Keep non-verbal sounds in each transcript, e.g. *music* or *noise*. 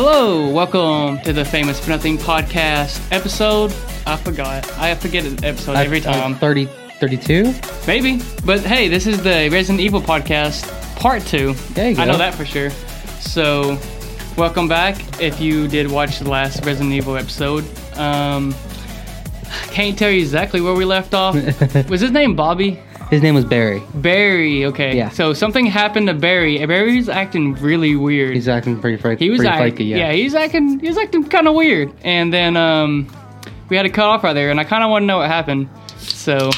Hello, welcome to the Famous for Nothing podcast episode. I forgot. I forget an episode every Uh, uh, time. 30, 32? Maybe. But hey, this is the Resident Evil podcast, part two. There you I know that for sure. So, welcome back. If you did watch the last Resident Evil episode, um, *sighs* can't tell you exactly where we left off. *laughs* Was his name Bobby? His name was Barry. Barry. Okay. Yeah. So something happened to Barry. Barry's acting really weird. He's acting pretty, freaky. he was pretty act- flaky, yeah. yeah. he's acting he's acting kind of weird and then um we had to cut off right there and i kind of want to know what happened so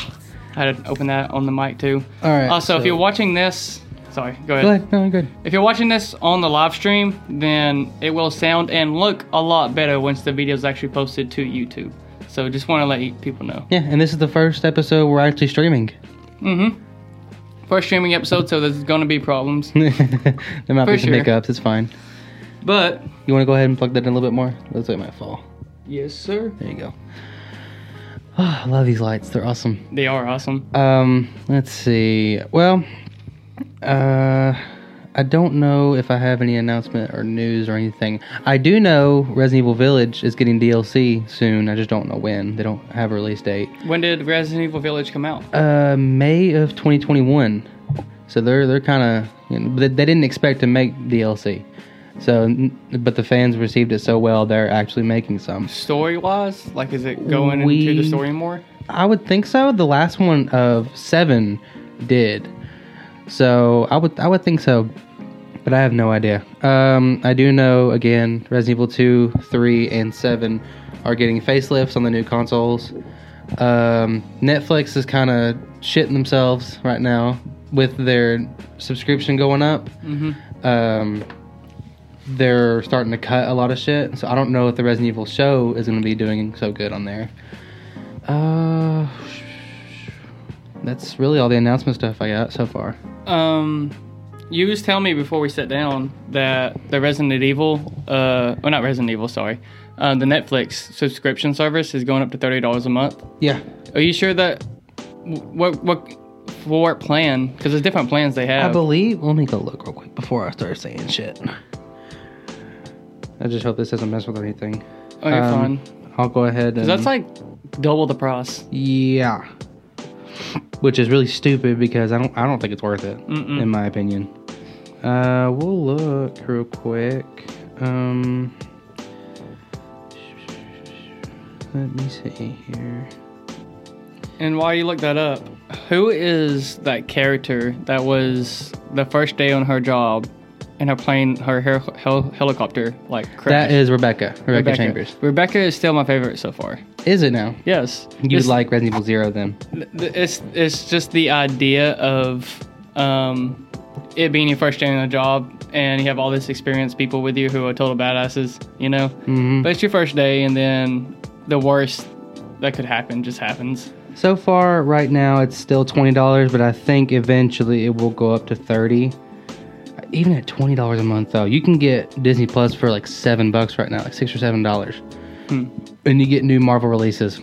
i had to open that on the mic too All right, also if you're watching this sorry go ahead. Go ahead. No, good. if you're watching this on the live stream then it will sound and look a lot better once the video is actually posted to youtube so just want to let people know Yeah, and this is the first episode we're actually streaming. First streaming episode so there's going to be problems *laughs* there might For be some sure. hiccups. It's fine. but You want to go ahead and plug that in a little bit more? Looks like it might fall. yes sir There you go. *sighs* I love these lights. They're awesome. they are awesome Um, let's see. Well, uh, I don't know if I have any announcement or news or anything. I do know Resident Evil Village is getting DLC soon. I just don't know when. They don't have a release date. when did resident evil village come out Uh, May of 2021. So they're they're kind of you know, they, they didn't expect to make DLC. So, but the fans received it so well, they're actually making some. story wise? Like, is it going We- into the story more? I would think so. The last one of seven did. So I would I would think so, but I have no idea. Um, I do know again, Resident Evil two, three, and seven are getting facelifts on the new consoles. Um, Netflix is kind of shitting themselves right now with their subscription going up. Mm-hmm. Um, they're starting to cut a lot of shit, so I don't know if the Resident Evil show is going to be doing so good on there. Uh, that's really all the announcement stuff I got so far. Um, you was telling me before we sat down that the Resident Evil, uh, well, not Resident Evil, sorry, uh, the Netflix subscription service is going up to thirty dollars a month. Yeah, Are you sure that what what for what plan? Because there's different plans they have. I believe. Let me go look real quick before I start saying shit. I just hope this doesn't mess with anything. oh, you're Um, fine. I'll go ahead. 'Cause that's like double the price. Yeah. Which is really stupid because I don't I don't think it's worth it Mm-mm. in my opinion. Uh we'll look real quick. Um Let me see here. And while you look that up, who is that character that was the first day on her job and her plane, her hel- hel- helicopter, like crashed? That is Rebecca. Rebecca, Chambers. Rebecca is still my favorite so far. Is it now? Yes. You It's- like Resident Evil Zero then? th- It's it's just the idea of um, it being your first day on the job and you have all this experienced people with you who are total badasses, you know. Mhm. But it's your first day, and then the worst that could happen just happens. So far, right now, it's still twenty dollars, but I think eventually it will go up to thirty. Even at twenty dollars a month, though, you can get Disney Plus for like seven bucks right now, like six or seven dollars, Hmm. and you get new Marvel releases.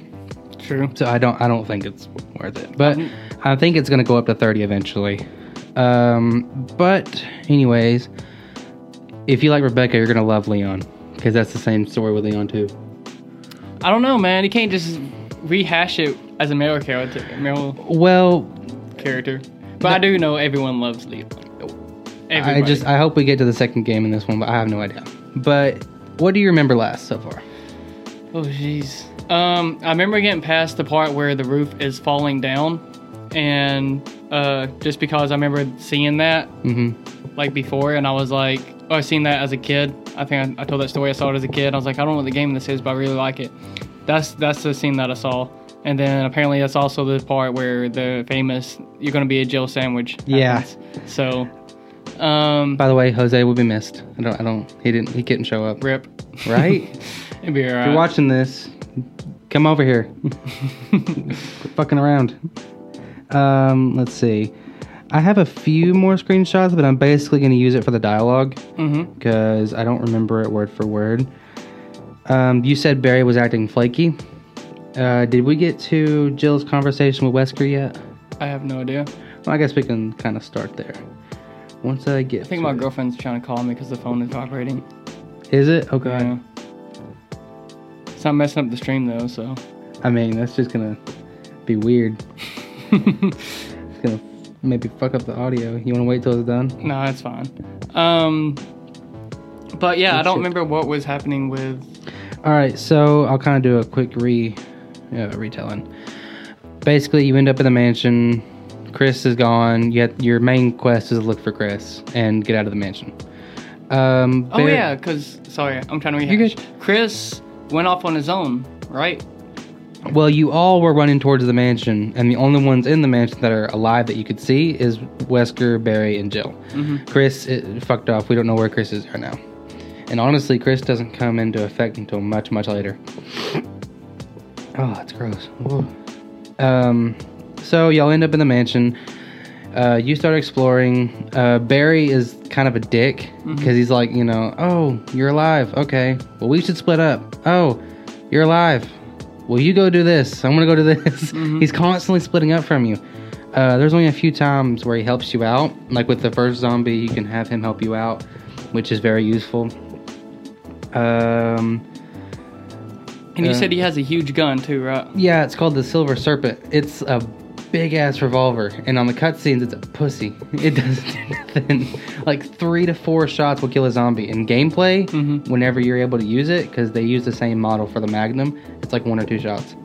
True. So I don't, I don't think it's worth it, but I think it's gonna go up to thirty eventually. Um, but anyways, if you like Rebecca, you're gonna love Leon because that's the same story with Leon too. I don't know, man. You can't just rehash it as a male character. Male Well, character. But I do know everyone loves Leo. I just I hope we get to the second game in this one, but I have no idea. But what do you remember last so far? oh jeez. Um, I remember getting past the part where the roof is falling down, and uh, just because I remember seeing that Mm-hmm. like before, and I was like, oh, I seen that as a kid. I think I, I told that story. I saw it as a kid. I was like, I don't know what the game this is, but I really like it. That's that's the scene that I saw. And then apparently that's also the part where the famous "You're gonna be a Jill sandwich." Yeah. So, um, By the way, Jose will be missed. I don't. I don't. He didn't. He couldn't show up. rip. Right? *laughs* It'd be If you're watching this, come over here. Quit *laughs* fucking around. Um, let's see. I have a few more screenshots, but I'm basically going to use it for the dialogue Mm-hmm. because I don't remember it word for word. Um, you said Barry was acting flaky. Uh, did we get to Jill's conversation with Wesker yet? I have no idea. Well, I guess we can kind of start there. Once I get. I think my it. girlfriend's trying to call me because the phone is vibrating. Is it? Okay. Yeah. It's not messing up the stream though, so. I mean, that's just gonna be weird. *laughs* It's gonna maybe fuck up the audio. You want to wait till it's done? No, it's fine. Um, but yeah, I don't shit. remember what was happening with. All right, so I'll kind of do a quick re, uh, retelling. Basically, you end up in the mansion. Chris is gone. Yet your main quest is to look for Chris and get out of the mansion. Um, Oh yeah, because sorry, I'm trying to rehash. good. Chris went off on his own, right? Well, you all were running towards the mansion, and the only ones in the mansion that are alive that you could see is Wesker, Barry, and Jill. Mm-hmm. Chris fucked off. We don't know where Chris is right now. And honestly, Chris doesn't come into effect until much, much later. *sniffs* Oh, that's gross. Whoa. Um, so y'all end up in the mansion. Uh, you start exploring. Uh, Barry is kind of a dick because he's like, you know, oh, you're alive. Okay, well, we should split up. Oh, you're alive. Well, you go do this. I'm gonna go do this. *laughs* He's constantly splitting up from you. Uh, there's only a few times where he helps you out. Like with the first zombie, you can have him help you out, which is very useful. Um, And you Uh, said he has a huge gun too, right? yeah, it's called the Silver Serpent. It's a big ass revolver, and on the cutscenes, it's a pussy. *laughs* It doesn't do nothing. like three to four shots will kill a zombie. In gameplay, Mhm. whenever you're able to use it, because they use the same model for the Magnum, it's like one or two shots.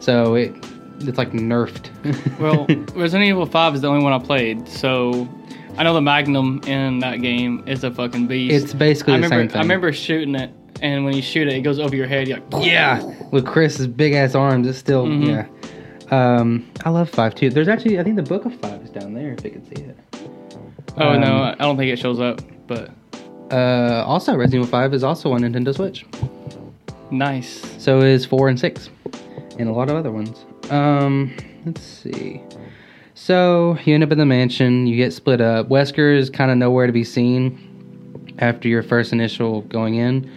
So it it's like nerfed. *laughs* Well, Resident Evil 5 is the only one I played, so I know the Magnum in that game is a fucking beast. it's basically I the remember, same thing. I remember shooting it, and when you shoot it, it goes over your head. You're like, Yeah, with Chris's big ass arms, it's still Mhm. yeah. Um, I love five too. There's actually, I think the book of five is down there if you can see it. Oh Um, no, I don't think it shows up, but Uh, also, Resident Evil Five is also on Nintendo Switch. nice. So is four and six, and a lot of other ones. Um, let's see. So you end up in the mansion. You get split up. Wesker is kind of nowhere to be seen after your first initial going in.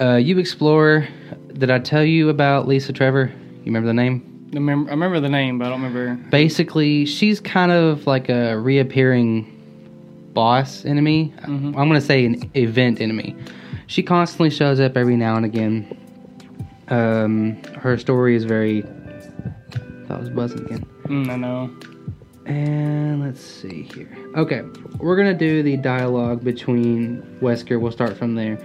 Uh, you explore. Did I tell you about Lisa Trevor? You remember the name? I remember, I remember the name, but I don't remember. Basically, she's kind of like a reappearing boss enemy. Mhm. I'm gonna say an event enemy. She constantly shows up every now and again. Um, her story is very. That was buzzing again. Mm, I know. And let's see here. Okay, we're gonna do the dialogue between Wesker. We'll start from there.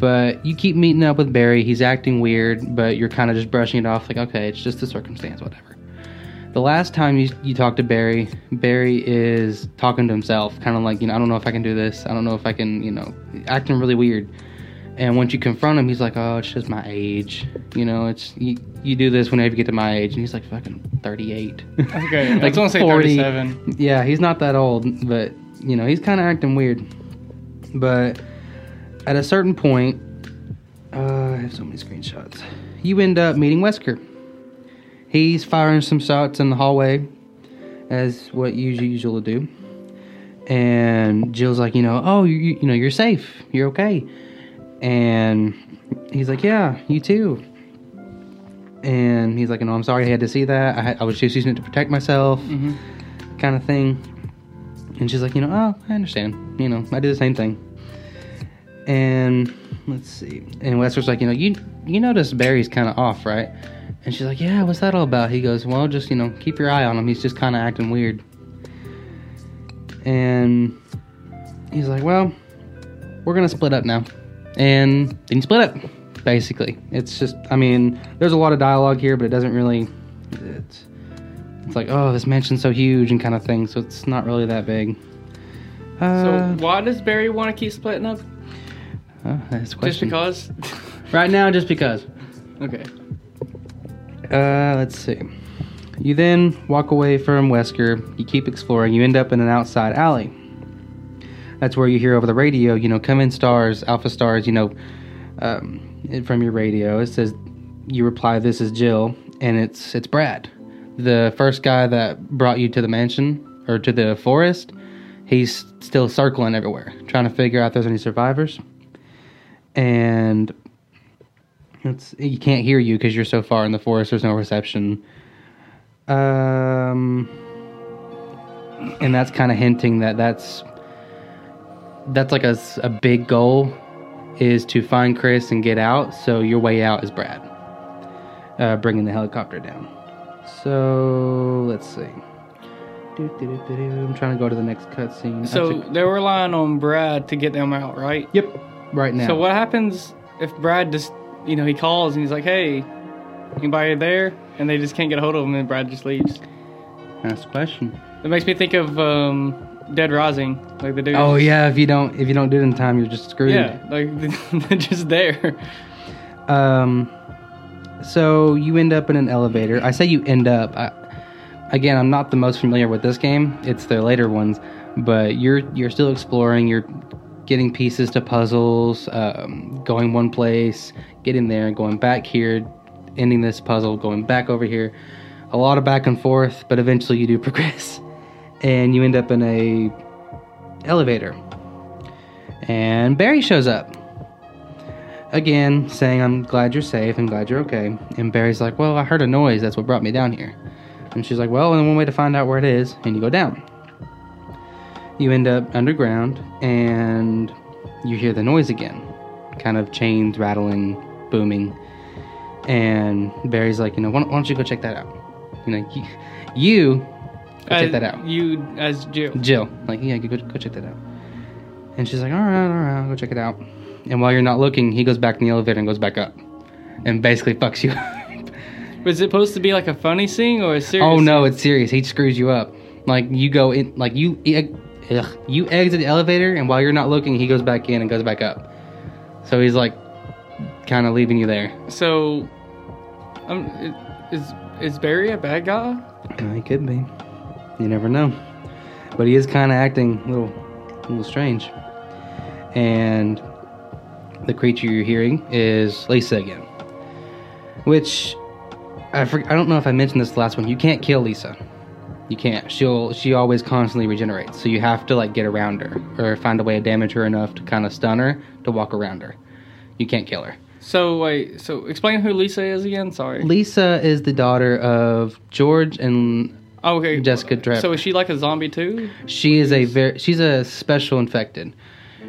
But you keep meeting up with Barry. He's acting weird, but you're kind of just brushing it off, like, okay, it's just a circumstance, whatever. The last time you you talk to Barry, Barry is talking to himself, kind of like, you know, I don't know if I can do this. I don't know if I can, you know, acting really weird. And once you confront him, he's like, "Oh, it's just my age. You know, it's you, you do this whenever you get to my age." And he's like, "Fucking 38." Okay, I was gonna say 37. Yeah, he's not that old, but you know, he's kind of acting weird. But at a certain point, uh, I have so many screenshots. You end up meeting Wesker. He's firing some shots in the hallway, as what you usually do. And Jill's like, you know, oh, you, you know, you're safe, you're okay. And he's like, yeah, you too. And he's like, no, I'm sorry I had to see that. I, had, I was just using it to protect myself hmm kind of thing. And she's like, you know, oh, I understand. You know, I do the same thing. And let's see. And Wesker's like, you know, you you notice Barry's kind of off, right? And she's like, yeah, what's that all about? He goes, well, just you know, keep your eye on him. He's just kind of acting weird. And he's like, well, we're gonna split up now. And then you split up. Basically, it's just, I mean, there's a lot of dialogue here, but it doesn't really. It's, it's like, oh, this mansion's so huge and kind of thing, so it's not really that big. Uh, So why does Barry want to keep splitting up? Oh, that's a Just question. because? *laughs* Right now, just because. okay. Uh, let's see. You then walk away from Wesker. You keep exploring. You end up in an outside alley. That's where you hear over the radio, you know, come in stars, alpha stars, you know, um, from your radio. It says, you reply, this is Jill, and it's it's Brad, the first guy that brought you to the mansion or to the forest. He's still circling everywhere, trying to figure out if there's any survivors. And it's you can't hear you because you're so far in the forest. There's no reception. Um, and that's kind of hinting that that's that's like a, a big goal is to find Chris and get out. So your way out is Brad, uh, bringing the helicopter down. So let's see. I'm trying to go to the next cutscene. So took- they were relying on Brad to get them out, right? yep, right now. So what happens if Brad just, you know, he calls and he's like, "Hey, anybody there?" And they just can't get a hold of him, and Brad just leaves. That's the question. It makes me think of um, Dead Rising, like the dude. Oh yeah, if you don't if you don't do it in time, you're just screwed. yeah, like *laughs* they're just there. Um, so you end up in an elevator. I say you end up. I, again, I'm not the most familiar with this game. It's the later ones, but you're you're still exploring. You're getting pieces to puzzles, um, going one place, getting there, going back here, ending this puzzle, going back over here. A lot of back and forth, but eventually you do *laughs* progress, and you end up in a elevator. And Barry shows up. Again saying i'm glad you're safe. I'm glad you're okay. And barry's like well i heard a noise. That's what brought me down here. And she's like well and one way to find out where it is and you go down you end up underground and you hear the noise again kind of chains rattling booming and barry's like you know why don't, why don't you go check that out you know you, you go check As that out You as Jill. Jill, like, yeah, go, go check that out. And she's like, all right, all right, I'll go check it out. And while you're not looking, he goes back in the elevator and goes back up, and basically fucks you. *laughs* up. Was it supposed to be like a funny scene or a serious? oh no, scene? it's serious. He screws you up. Like you go in, like you, ugh, you exit the elevator, and while you're not looking, he goes back in and goes back up. So he's like, kind of leaving you there. So, um, is is Barry a bad guy? Uh, he could be. You never know. But he is kind of acting a little, a little strange. And the creature you're hearing is Lisa again. Which I for, I don't know if I mentioned this last one. You can't kill Lisa. You can't. She'll she always constantly regenerates. So you have to like get around her or find a way to damage her enough to kind of stun her to walk around her. You can't kill her. So wait, so explain who Lisa is again. Sorry. Lisa is the daughter of George and Oh, okay. Jessica Trap. So is she like a zombie too? She is a very she's a special infected.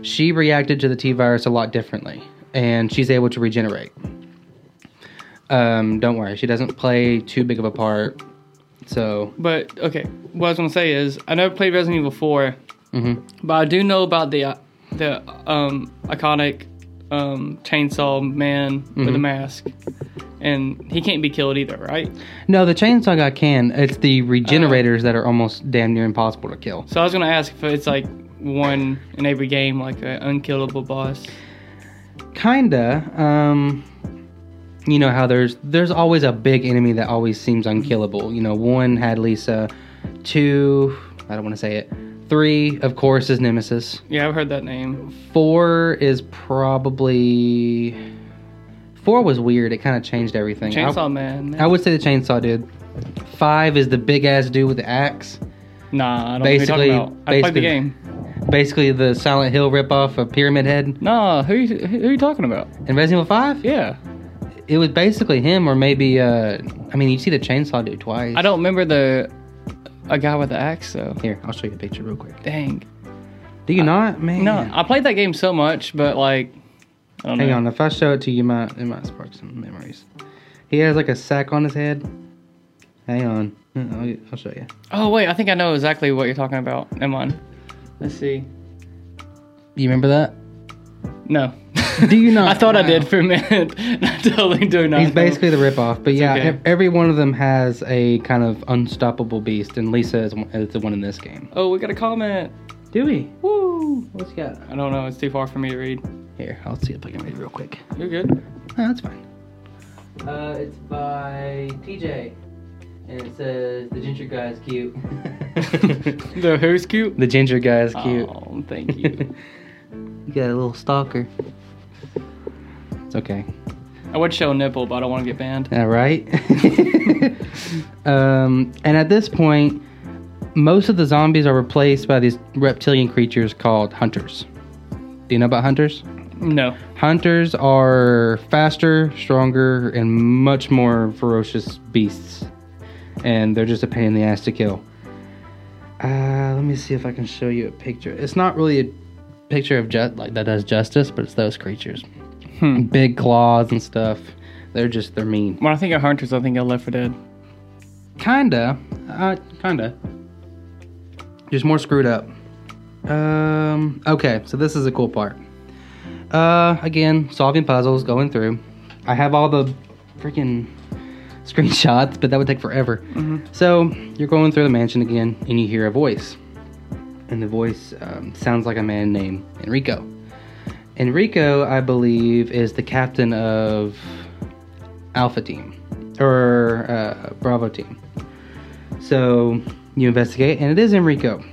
She reacted to the T virus a lot differently, and she's able to regenerate. Um, don't worry, she doesn't play too big of a part. So, But okay, what I was gonna say is I never played Resident Evil 4, mhm. but I do know about the uh, the um, iconic um, chainsaw man with Mm-hmm. a mask, and he can't be killed either, right? no, the chainsaw guy can. It's the regenerators that are almost damn near impossible to kill. So I was gonna ask if it's like one in every game, like an unkillable boss. Kinda. Um, you know how there's there's always a big enemy that always seems unkillable. You know, one had Lisa, two. I don't want to say it. Three, of course, is Nemesis. Yeah, I've heard that name. Four is probably four was weird. It kind of changed everything. Chainsaw Man. I, I would say the chainsaw did. Five is the big ass dude with the axe. nah, I don't basically- know what you're talking about. I played the game. Basically, the Silent Hill ripoff of Pyramid Head Nah, who you- who are you talking about? in Resident Evil Five. Yeah, It was basically him, or maybe. uh I mean, you see the chainsaw dude twice. I don't remember the a guy with the axe though. Here, I'll show you a picture real quick. Dang. Do you not, man? No, I played that game so much, but like, I don't Hang know. on, if I show it to you, you might it might spark some memories. He has like a sack on his head. Hang on, I'll, I'll show you. Oh wait, I think I know exactly what you're talking about. Never mind. Let's see. You remember that? No. *laughs* Do you not? *laughs* I thought I did for a minute. *laughs* I totally do not. He's basically the ripoff, but yeah, okay. every one of them has a kind of unstoppable beast, and Lisa is, is the one in this game. Oh, we got a comment. Do we? Woo! What's he got? I don't know. It's too far for me to read. Here, I'll see if I can read real quick. You're good. Oh, that's fine. Uh, it's by TJ, and it says the ginger guy is cute. *laughs* the who's cute? the ginger guy is cute. Oh, thank you. you got a little stalker. It's okay. I would show a nipple, but I don't want to get banned. All right. *laughs* um, and at this point, most of the zombies are replaced by these reptilian creatures called hunters. Do you know about hunters? No. Hunters are faster, stronger, and much more ferocious beasts. And they're just a pain in the ass to kill. Uh, let me see if I can show you a picture. It's not really a picture of just like that does justice, but it's those creatures, Hmm. big claws and stuff. They're just they're mean. When I think of hunters, I think of Left 4 Dead. Kinda, uh, kinda. Just more screwed up. Um. Okay, so this is a cool part. Uh, again, solving puzzles, going through. I have all the freaking screenshots, but that would take forever. So you're going through the mansion again, and you hear a voice, and the voice um, sounds like a man named Enrico. Enrico, I believe, is the captain of Alpha Team or uh, Bravo Team. So you investigate, and it is Enrico,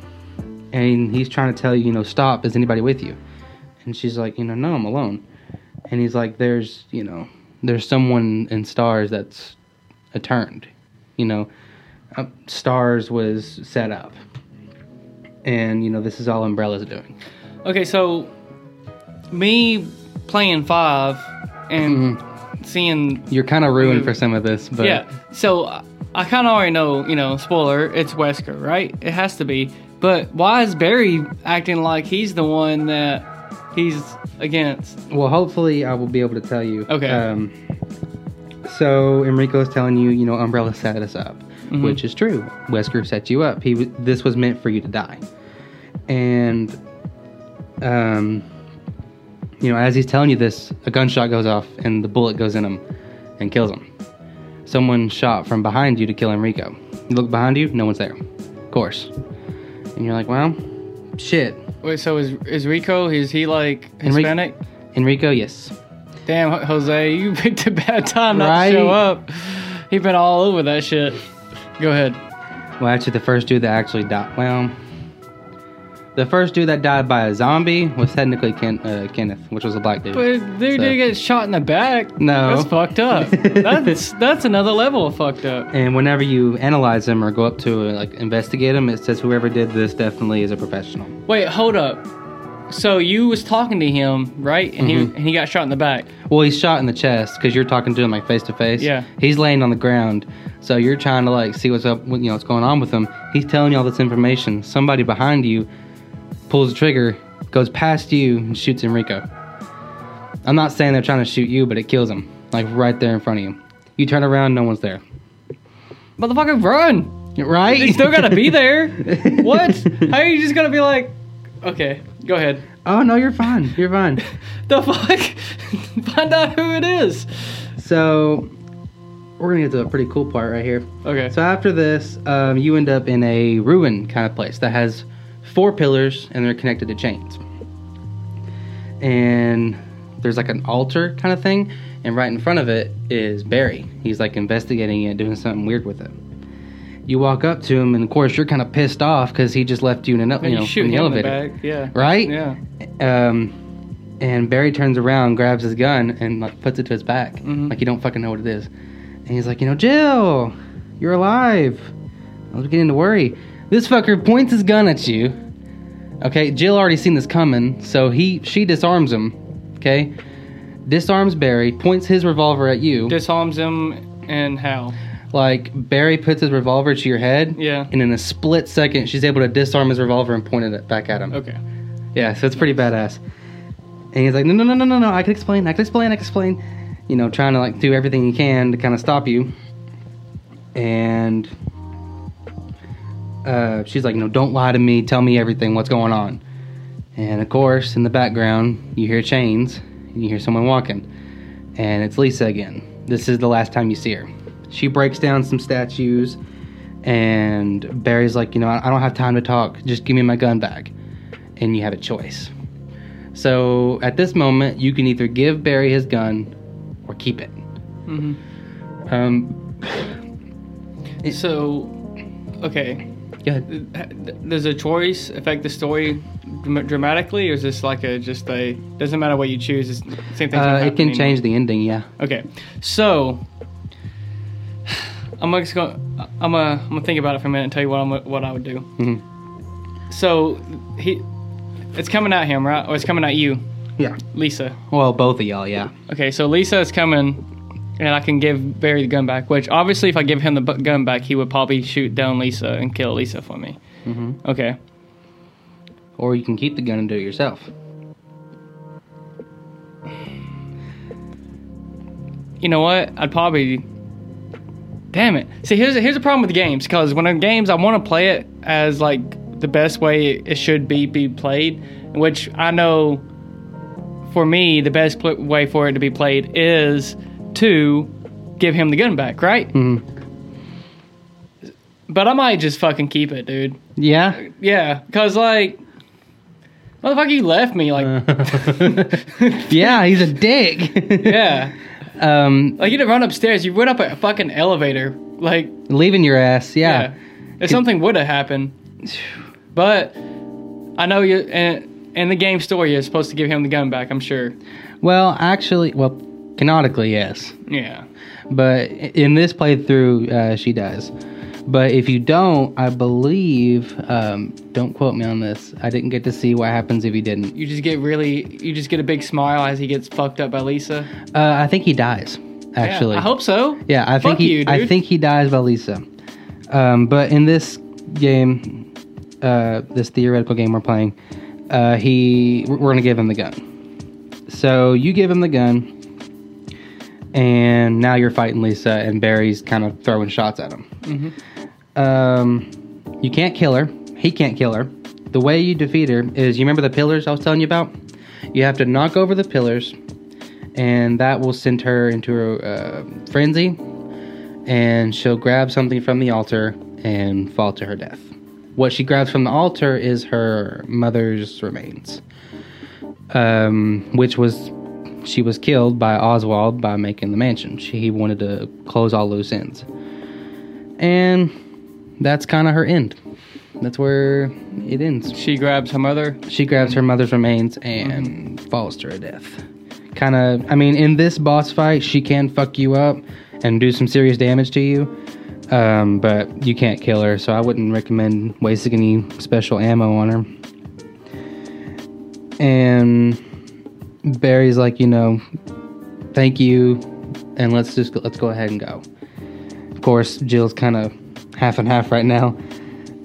and he's trying to tell you, you know, stop. Is anybody with you? And she's like, you know, no, I'm alone. And he's like, there's, you know, there's someone in Stars that's turned. You know, uh, Stars was set up, and you know, this is all Umbrella's doing. Okay, so me playing 5 and seeing You're kind of ruined for some of this, but yeah. So I- kind of already know, you know, spoiler, it's Wesker, right? It has to be. But why is Barry acting like he's the one that he's against? Well, hopefully, I will be able to tell you. Okay. Um, so Enrico is telling you, you know, Umbrella set us up, Mm-hmm. which is true. Wesker set you up. He w- this was meant for you to die, and um, you know, as he's telling you this, a gunshot goes off and the bullet goes in him and kills him. Someone shot from behind you to kill Enrico. You look behind you, no one's there, of course, and you're like, well, shit. Wait, so is is Rico? Is he like Enrico- Hispanic? Enrico, yes. Damn, Jose, you *laughs* picked a bad time not Right? to show up. He been all over that shit. Go ahead. Well, actually, the first dude that actually died. Well, the first dude that died by a zombie was technically Ken, uh, Kenneth, which was a black dude. But dude So- did get shot in the back. No. that's fucked up. *laughs* that's that's another level of fucked up. and whenever you analyze them or go up to uh, like investigate them, it says whoever did this definitely is a professional. Wait, hold up. So you was talking to him, right? And Mm-hmm. he and he got shot in the back. Well, he's shot in the chest because you're talking to him like face to face. Yeah. He's laying on the ground, so you're trying to like see what's up, you know, what's going on with him. He's telling you all this information. Somebody behind you pulls the trigger, goes past you, and shoots Enrico. I'm not saying they're trying to shoot you, but it kills him, like right there in front of you. You turn around, no one's there. Motherfucker, run! Right? They still gotta be *laughs* there. what? *laughs* How are you just gonna be like? Okay, go ahead. oh no, you're fine. You're fine. *laughs* The fuck? Find out who it is. So we're gonna get to a pretty cool part right here. Okay. So after this, um, you end up in a ruin kind of place that has four pillars and they're connected to chains. And there's like an altar kind of thing, and right in front of it is Barry. He's like investigating it, doing something weird with it. You walk up to him, and of course you're kind of pissed off because he just left you in an you know in the him in the elevator. Yeah. right? Yeah. Um, and Barry turns around, grabs his gun, and like puts it to his back, Mhm. like you don't fucking know what it is. And he's like, you know, Jill, you're alive. I was beginning to worry. This fucker points his gun at you. Okay, Jill already seen this coming, so he she disarms him. Okay, disarms Barry, points his revolver at you. Disarms him and how? like Barry puts his revolver to your head, Yeah. and in a split second, she's able to disarm his revolver and point it back at him. Okay. Yeah, so it's pretty badass. And he's like, no, no, no, no, no, no. I can explain. I can explain. I can explain. You know, trying to like do everything he can to kind of stop you. And uh, she's like, no, don't lie to me. Tell me everything. What's going on? And of course, in the background, you hear chains. And you hear someone walking, and it's Lisa again. This is the last time you see her. She breaks down some statues, and Barry's like, you know, I don't have time to talk. Just give me my gun back and you have a choice. So at this moment, you can either give Barry his gun or keep it. hmm Um, So, okay. Go ahead. Does a choice affect the story dramatically, or is this like a just a doesn't matter what you choose? It's same thing. Uh, it can change the ending, yeah. Okay, so I'm just gonna I'm gonna I'm gonna think about it for a minute and tell you what I'm what I would do. Mhm. So he, it's coming at him, right? Or it's coming at you, Yeah. Lisa. Well, both of y'all, yeah. Okay, so Lisa is coming, and I can give Barry the gun back. Which obviously, if I give him the gun back, he would probably shoot down Lisa and kill Lisa for me. Mm-hmm. Okay. Or you can keep the gun and do it yourself. You know what? I'd probably. Damn it! See, here's here's the problem with games because when I'm games, I want to play it as like the best way it should be be played, which I know. For me, the best way for it to be played is to give him the gun back, right? Mhm. But I might just fucking keep it, dude. Yeah. Yeah, cause like, motherfucker, you left me like, *laughs* yeah, he's a dick. *laughs* yeah, Um, like you didn't run upstairs. You went up a fucking elevator. Like, leaving your ass. yeah, Yeah. if something would have happened, but I know you. In, in the game story, you're supposed to give him the gun back. I'm sure. Well, actually, well, canonically, yes. Yeah. But in this playthrough, uh, she does. But if you don't, I believe, um, don't quote me on this. I didn't get to see what happens if he didn't. You just get really, you just get a big smile as he gets fucked up by Lisa. Uh, I think he dies. Actually, yeah, I hope so. Yeah, I think he. you, I think he dies by Lisa. Um, but in this game, uh, this theoretical game we're playing, uh, he we're gonna give him the gun. So you give him the gun, and now you're fighting Lisa, and Barry's kind of throwing shots at him. Mhm. Um, you can't kill her. He can't kill her. The way you defeat her is you remember the pillars I was telling you about. You have to knock over the pillars, and that will send her into a uh, frenzy, and she'll grab something from the altar and fall to her death. What she grabs from the altar is her mother's remains, um, which was she was killed by Oswell by making the mansion. She, he wanted to close all loose ends, and that's kind of her end. That's where it ends. She grabs her mother. She grabs her mother's remains and falls to her death. Kind of, I mean, in this boss fight, she can fuck you up and do some serious damage to you, um, but you can't kill her, so I wouldn't recommend wasting any special ammo on her. And Barry's like, you know, thank you, and let's just let's go ahead and go. Of course, Jill's kind of half and half right now.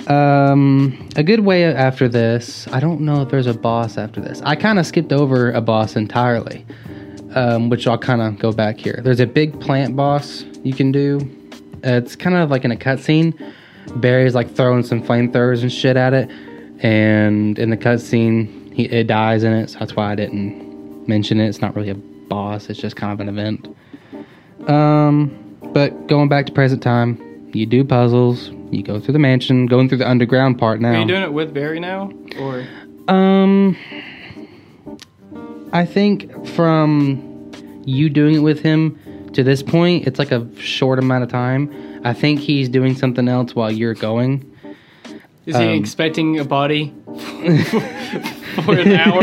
Um, a good way after this, I don't know if there's a boss after this. I kind of skipped over a boss entirely, um, which I'll kind of go back here. There's a big plant boss you can do. It's kind of like in a cutscene. Barry's like throwing some flamethrowers and shit at it, and in the cutscene, he it dies in it. So that's why I didn't mention it. It's not really a boss. It's just kind of an event. Um, but going back to present time, you do puzzles. You go through the mansion, going through the underground part now. Are you doing it with Barry now, or Um, I think from you doing it with him to this point, it's like a short amount of time. I think he's doing something else while you're going. Is he Um, expecting a body *laughs* for an *laughs* hour,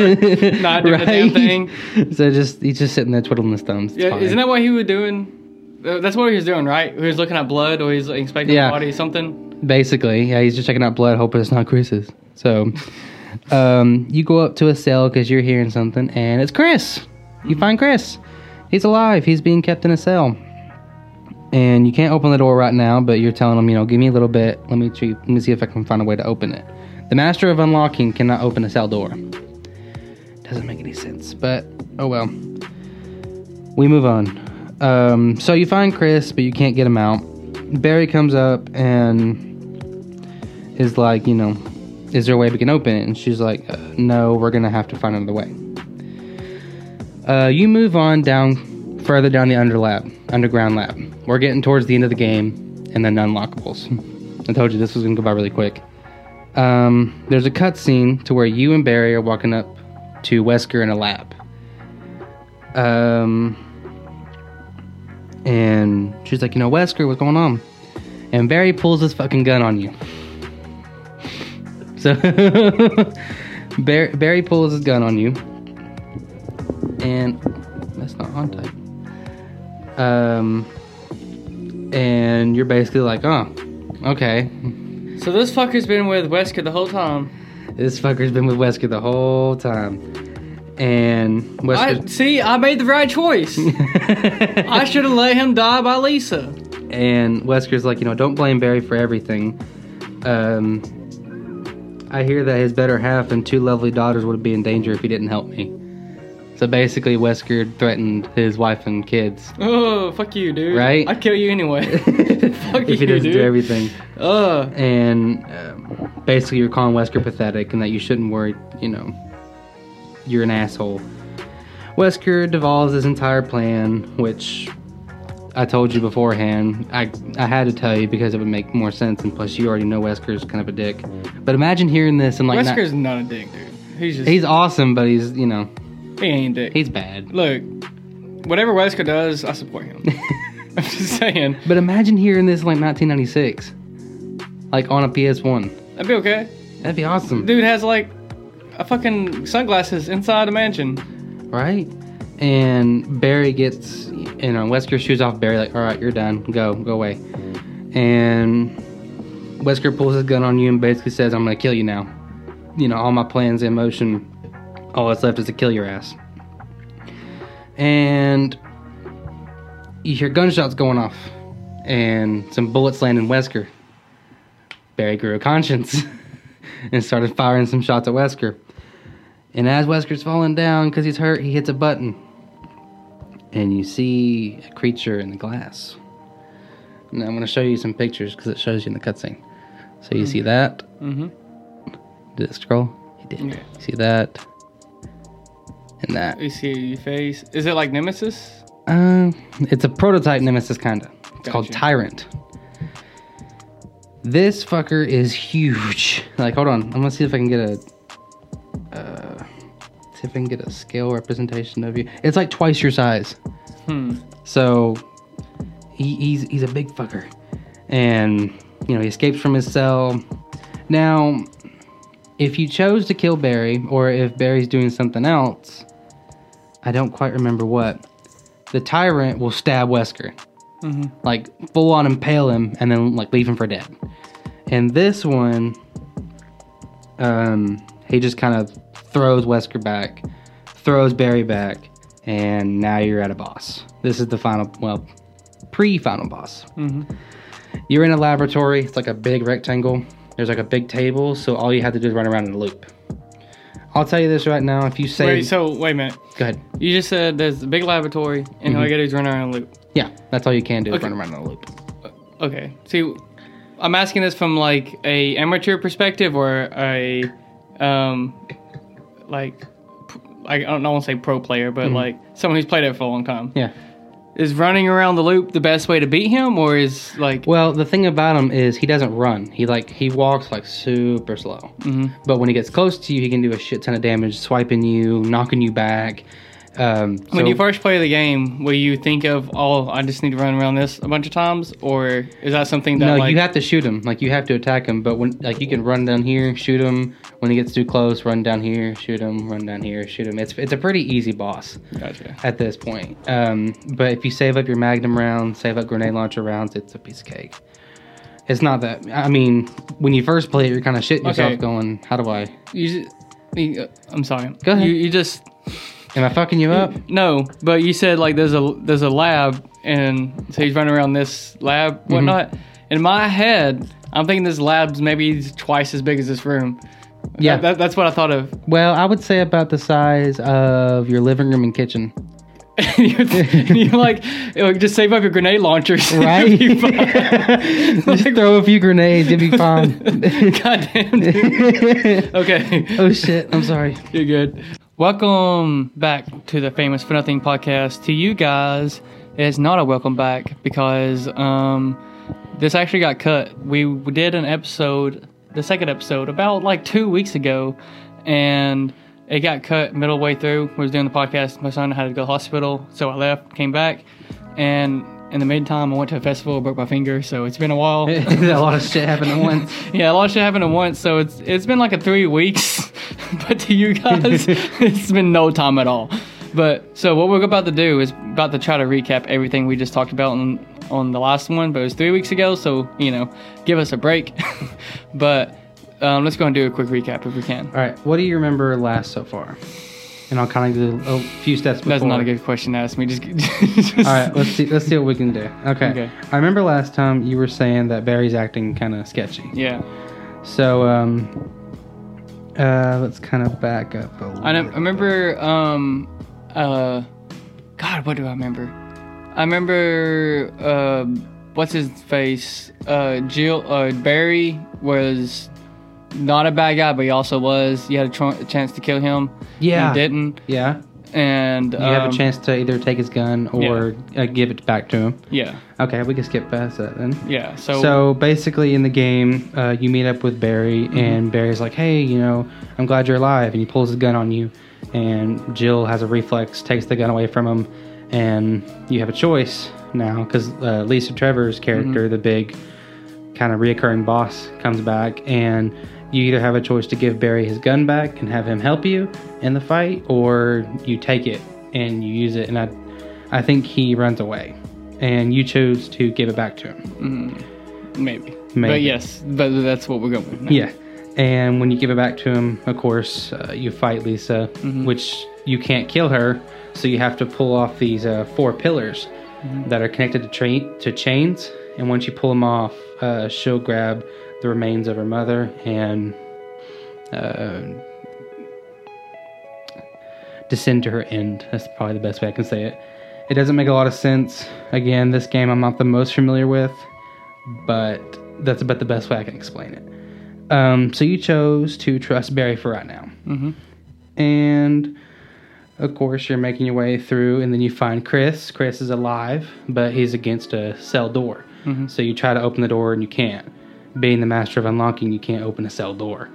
not doing a damn thing? *laughs* So just he's just sitting there twiddling his thumbs. It's Yeah, fine. isn't that what he was doing? Uh, That's what he was doing, right? He was looking at blood, or he's like, inspecting Yeah. the body, something. Basically, yeah, he's just checking out blood, hoping it's not Chris's. So, um, you go up to a cell because you're hearing something, and it's Chris. You find Chris. He's alive. He's being kept in a cell, and you can't open the door right now. But you're telling them, you know, give me a little bit. Let me treat, let me see if I can find a way to open it. The master of unlocking cannot open a cell door. Doesn't make any sense, but oh well. We move on. Um, so you find Chris, but you can't get him out. Barry comes up and is like, you know, is there a way we can open it? And she's like, uh, no, we're gonna have to find another way. Uh, you move on down further down the under lab, underground lab. We're getting towards the end of the game, and then unlockables. *laughs* I told you this was gonna go by really quick. Um, there's a cutscene to where you and Barry are walking up to Wesker in a lab. Um, and she's like, you know, Wesker, what's going on? And Barry pulls his fucking gun on you. *laughs* So *laughs* Barry, Barry pulls his gun on you, and that's not on type. Um, and you're basically like, oh, okay, So this fucker's been with Wesker the whole time. this fucker's been with Wesker the whole time, and I Wesker. see. I made the right choice. *laughs* I should have let him die by Lisa. and Wesker's like, you know, don't blame Barry for everything. Um, I hear that his better half and two lovely daughters would be in danger if he didn't help me. So basically, Wesker threatened his wife and kids. Oh, fuck you, dude. Right? I'd kill you anyway. *laughs* *laughs* fuck if he doesn't dude. do everything. Ugh. And um, basically, you're calling Wesker pathetic and that you shouldn't worry, you know, you're an asshole. Wesker devolves his entire plan, which I told you beforehand. I, I had to tell you because it would make more sense, and plus, you already know Wesker's kind of a dick. But imagine hearing this and like. not- Wesker's not a dick, dude. He's just he's awesome, but he's, you know, he ain't dick. he's bad. Look, whatever Wesker does, I support him. *laughs* *laughs* I'm just saying. But imagine hearing this in like 1996, like on a PS1. That'd be okay. That'd be awesome, Dude has like a fucking sunglasses inside a mansion. right? And Barry gets, you know, Wesker shoots off Barry, like, all right, you're done, go, go away. And Wesker pulls his gun on you and basically says, I'm gonna kill you now. You know, all my plans in motion, all that's left is to kill your ass. And you hear gunshots going off and some bullets land in Wesker. Barry grew a conscience *laughs* and started firing some shots at Wesker. And as Wesker's falling down because he's hurt, he hits a button. And you see a creature in the glass. And I'm going to show you some pictures because it shows you in the cutscene. So you see that? Mm-hmm. Did it scroll? It did. Yeah. See that? And that. You see your face. Is it like Nemesis? Uh, it's a prototype Nemesis, kind of. It's called Tyrant. This fucker is huge. Like, hold on. I'm gonna see if I can get a. Uh, see if I can get a scale representation of you. It's like twice your size. Hmm. So, he, he's he's a big fucker, and you know he escapes from his cell. Now, if you chose to kill Barry, or if Barry's doing something else, I don't quite remember what. The tyrant will stab Wesker, Mm-hmm. like full on impale him, and then like leave him for dead. And this one, um, he just kind of throws Wesker back, throws Barry back, and now you're at a boss. This is the final, well, pre-final boss. Mm-hmm. You're in a laboratory. It's like a big rectangle. There's like a big table, so all you have to do is run around in a loop. I'll tell you this right now. If you say, Wait, so wait a minute. go ahead. You just said there's a big laboratory, and all you mm-hmm. gotta do is run around in a loop. Yeah, that's all you can do is Okay. run around in a loop. Uh, okay. See, I'm asking this from like a amateur perspective or a, um, like, I don't want to say pro player, but mm-hmm. like someone who's played it for a long time. Yeah. Is running around the loop the best way to beat him, or is like, Well, the thing about him is he doesn't run. He like he walks like super slow. Mhm. But when he gets close to you, he can do a shit ton of damage, swiping you, knocking you back. Um, when you first play the game, will you think of, oh, I just need to run around this a bunch of times, or is that something that no, like, you have to shoot him. Like you have to attack him. But when like you can run down here, shoot him. When he gets too close, run down here, shoot him. Run down here, shoot him. It's it's a pretty easy boss Gotcha. at this point. Um, but if you save up your magnum rounds, save up grenade launcher rounds, it's a piece of cake. It's not that. I mean, when you first play it, you're kind of shitting yourself, going, "How do I? You, just, uh, I'm sorry. Go ahead. You, you just Am I fucking you up?" No, but you said like there's a there's a lab, and so he's running around this lab, Mm-hmm. whatnot. In my head, I'm thinking this lab's maybe twice as big as this room. Yeah. That, that- that's what I thought of. Well, I would say about the size of your living room and kitchen. you're, *laughs* you're like, "Oh, just save up your grenade launchers, *laughs* Right? You'll be fine." *laughs* Just throw a few grenades, you'll be fine. Goddamn. Dude. Okay. oh shit! I'm sorry. You're good. Welcome back to the Famous for Nothing podcast. To you guys, it's not a welcome back because um, this actually got cut. We did an episode, the second episode, about like two weeks ago, and it got cut middle way through. We was doing the podcast. My son had to go to the hospital, so I left, came back, and in the meantime, I went to a festival, broke my finger. So it's been a while. *laughs* a lot of shit happened at once. *laughs* Yeah, a lot of shit happened at once, so it's it's been like a three weeks. *laughs* but to you guys, it's been no time at all. But so what we're about to do is about to try to recap everything we just talked about on on the last one, but it was three weeks ago, so you know, give us a break. but um, let's go and do a quick recap if we can. All right, what do you remember last so far? And I'll kind of do a few steps before. That's not a good question to ask me. Just, *laughs* *laughs* just All right, let's see. Let's see what we can do. Okay. Okay. I remember last time you were saying that Barry's acting kind of sketchy. Yeah, So um, uh, let's kind of back up a little. I, know, I remember um, uh, God, what do I remember? I remember uh, what's his face? Uh, Jill uh, Barry was not a bad guy, but he also was. You had a, tr- chance to kill him. Yeah. you didn't, Yeah. and You have um, a chance to either take his gun or uh, give it back to him. Yeah, Okay, we can skip past that then. yeah. So, So basically, in the game, uh, you meet up with Barry, Mm-hmm. and Barry's like, "Hey, you know, I'm glad you're alive," and he pulls his gun on you, and Jill has a reflex, takes the gun away from him, and you have a choice now because uh, Lisa Trevor's character, Mm-hmm. the big kind of reoccurring boss, comes back, and you either have a choice to give Barry his gun back and have him help you in the fight, or you take it and you use it, and I, I think he runs away, and you choose to give it back to him. maybe. Maybe. but yes, but that's what we're going with. now. Yeah. And when you give it back to him, of course, uh, you fight Lisa, which you can't kill her, so you have to pull off these uh, four pillars that are connected to, tra- to chains. And once you pull them off, uh, she'll grab the remains of her mother and uh, descend to her end. That's probably the best way I can say it. It doesn't make a lot of sense. Again, this game I'm not the most familiar with, but that's about the best way I can explain it. Um, so you chose to trust Barry for right now. Mhm. And of course, you're making your way through, and then you find Chris. Chris is alive, but he's against a cell door. So you try to open the door, and you can't. Being the master of unlocking, you can't open a cell door.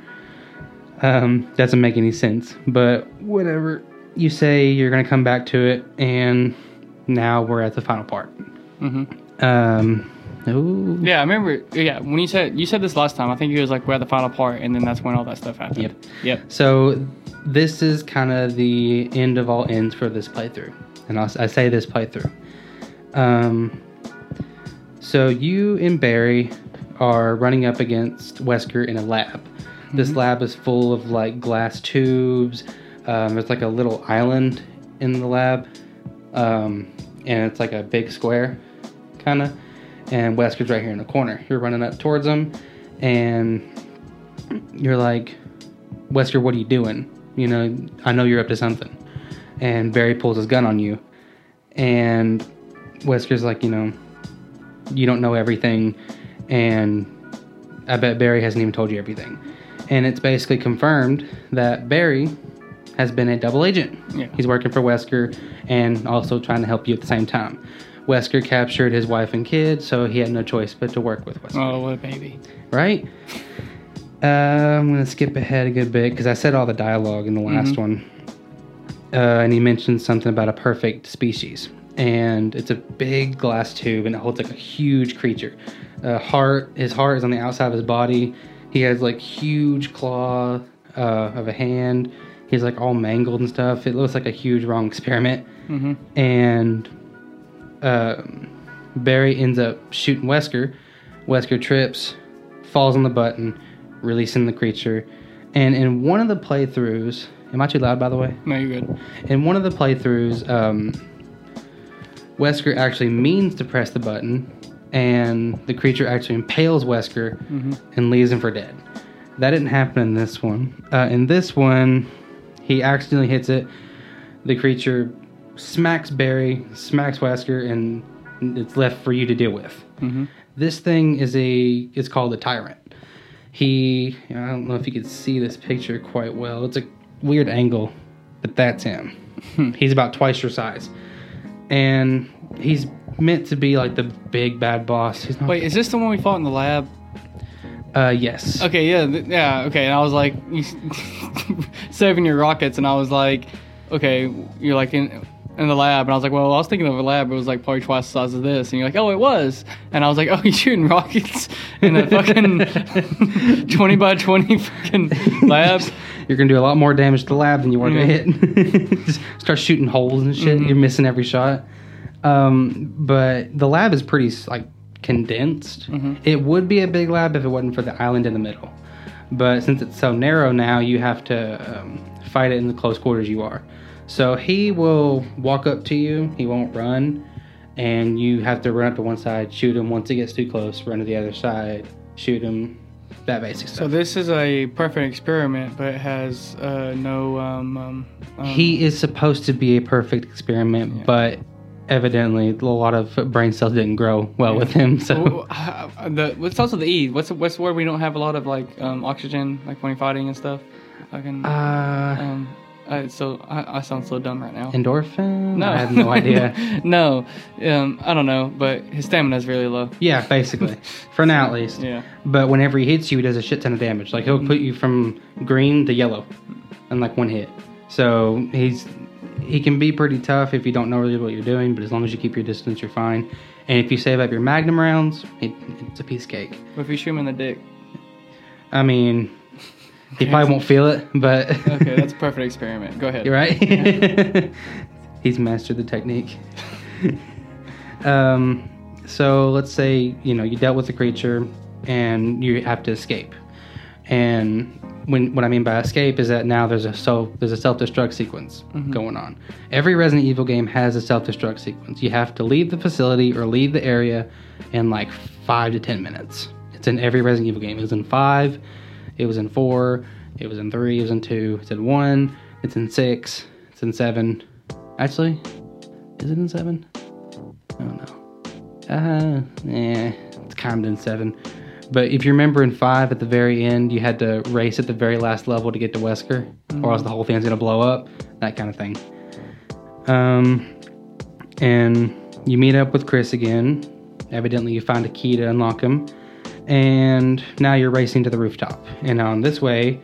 Um, doesn't make any sense, but whatever. You say you're going to come back to it, and now we're at the final part. Mhm. Um, ooh. Yeah, I remember. Yeah, when you said you said this last time, I think it was like we're at the final part, and then that's when all that stuff happened. Yep. Yep. So this is kind of the end of all ends for this playthrough, and I'll, I say this playthrough. Um, so you and Barry are running up against Wesker in a lab. This lab is full of like glass tubes. Um, there's like a little island in the lab, um, and it's like a big square, kind of. And Wesker's right here in the corner. You're running up towards him, and you're like, Wesker, what are you doing? You know, I know you're up to something. And Barry pulls his gun on you. And Wesker's like, you know, you don't know everything. And I bet Barry hasn't even told you everything. And it's basically confirmed that Barry has been a double agent. Yeah. He's working for Wesker and also trying to help you at the same time. Wesker captured his wife and kids, so he had no choice but to work with Wesker Oh, what a baby. right? Uh, I'm gonna skip ahead a good bit because I said all the dialogue in the last one, uh, and he mentioned something about a perfect species, and it's a big glass tube and it holds like a huge creature. Uh, heart, his heart is on the outside of his body. He has like huge claw uh, of a hand. He's like all mangled and stuff. It looks like a huge wrong experiment, Mm-hmm. and um, Barry ends up shooting Wesker. Wesker trips, falls on the button, releasing the creature. And in one of the playthroughs, am I too loud by the way? No, you're good. In one of the playthroughs, um, Wesker actually means to press the button, and the creature actually impales Wesker and leaves him for dead. That didn't happen in this one. Uh, in this one, he accidentally hits it. The creature smacks Barry, smacks Wesker, and it's left for you to deal with. Mm-hmm. This thing is a it's called a tyrant. He I don't know if you can see this picture quite well. It's a weird angle, but that's him. he's about twice your size. And he's meant to be like the big bad boss. He's not Wait, is this the one we fought in the lab? uh yes. Okay, yeah, th- yeah, okay. And I was like, *laughs* saving your rockets, and I was like, okay, you're like in in the lab, and I was like, well, I was thinking of a lab. It was like probably twice the size of this, and you're like, oh, it was, and I was like, *laughs* oh, you're shooting rockets in a fucking *laughs* twenty by twenty fucking lab. You're gonna do a lot more damage to the lab than you are gonna Mm-hmm. hit. Just start shooting holes and shit. You're missing every shot. Um, but the lab is pretty like condensed. Mm-hmm. It would be a big lab if it wasn't for the island in the middle. But since it's so narrow now, you have to um, fight it in the close quarters you are. So he will walk up to you. He won't run, and you have to run up to one side, shoot him. Once he gets too close, run to the other side, shoot him. that basic stuff. So this is a perfect experiment, but it has uh, no. Um, um, um, he is supposed to be a perfect experiment, Yeah. but evidently a lot of brain cells didn't grow well with him. So Well, uh, the what's also the E? What's what's where we don't have a lot of like um, oxygen, like when you're fighting and stuff. Fucking. uh, um, I, so I, I sound so dumb right now. endorphin? no, I have no *laughs* idea. no, um, I don't know, but his stamina is really low. Yeah, basically. For *laughs* now, at least. Yeah. But whenever he hits you, he does a shit ton of damage. Like he'll put you from green to yellow, in like one hit. So he's he can be pretty tough if you don't know really what you're doing. But as long as you keep your distance, you're fine. And if you save up your magnum rounds, it, it's a piece of cake. But if you shoot him in the dick, I mean, he probably won't feel it, but *laughs* okay, that's a perfect experiment. Go ahead. You're right. *laughs* He's mastered the technique. *laughs* um, so let's say you know you dealt with the creature and you have to escape. And when what I mean by escape is that now there's a so there's a self destruct sequence going on. Every Resident Evil game has a self destruct sequence. You have to leave the facility or leave the area in like five to ten minutes. It's in every Resident Evil game. It was in five, it was in four, it was in three, it was in two, it's in one, it's in six, it's in seven. Actually, is it in seven? I don't know. Uh, yeah, it's kind of in seven. But if you remember in five, at the very end, you had to race at the very last level to get to Wesker, or else the whole thing's gonna blow up. That kind of thing. Um, and you meet up with Chris again. Evidently, you find a key to unlock him, and now you're racing to the rooftop. And on this way,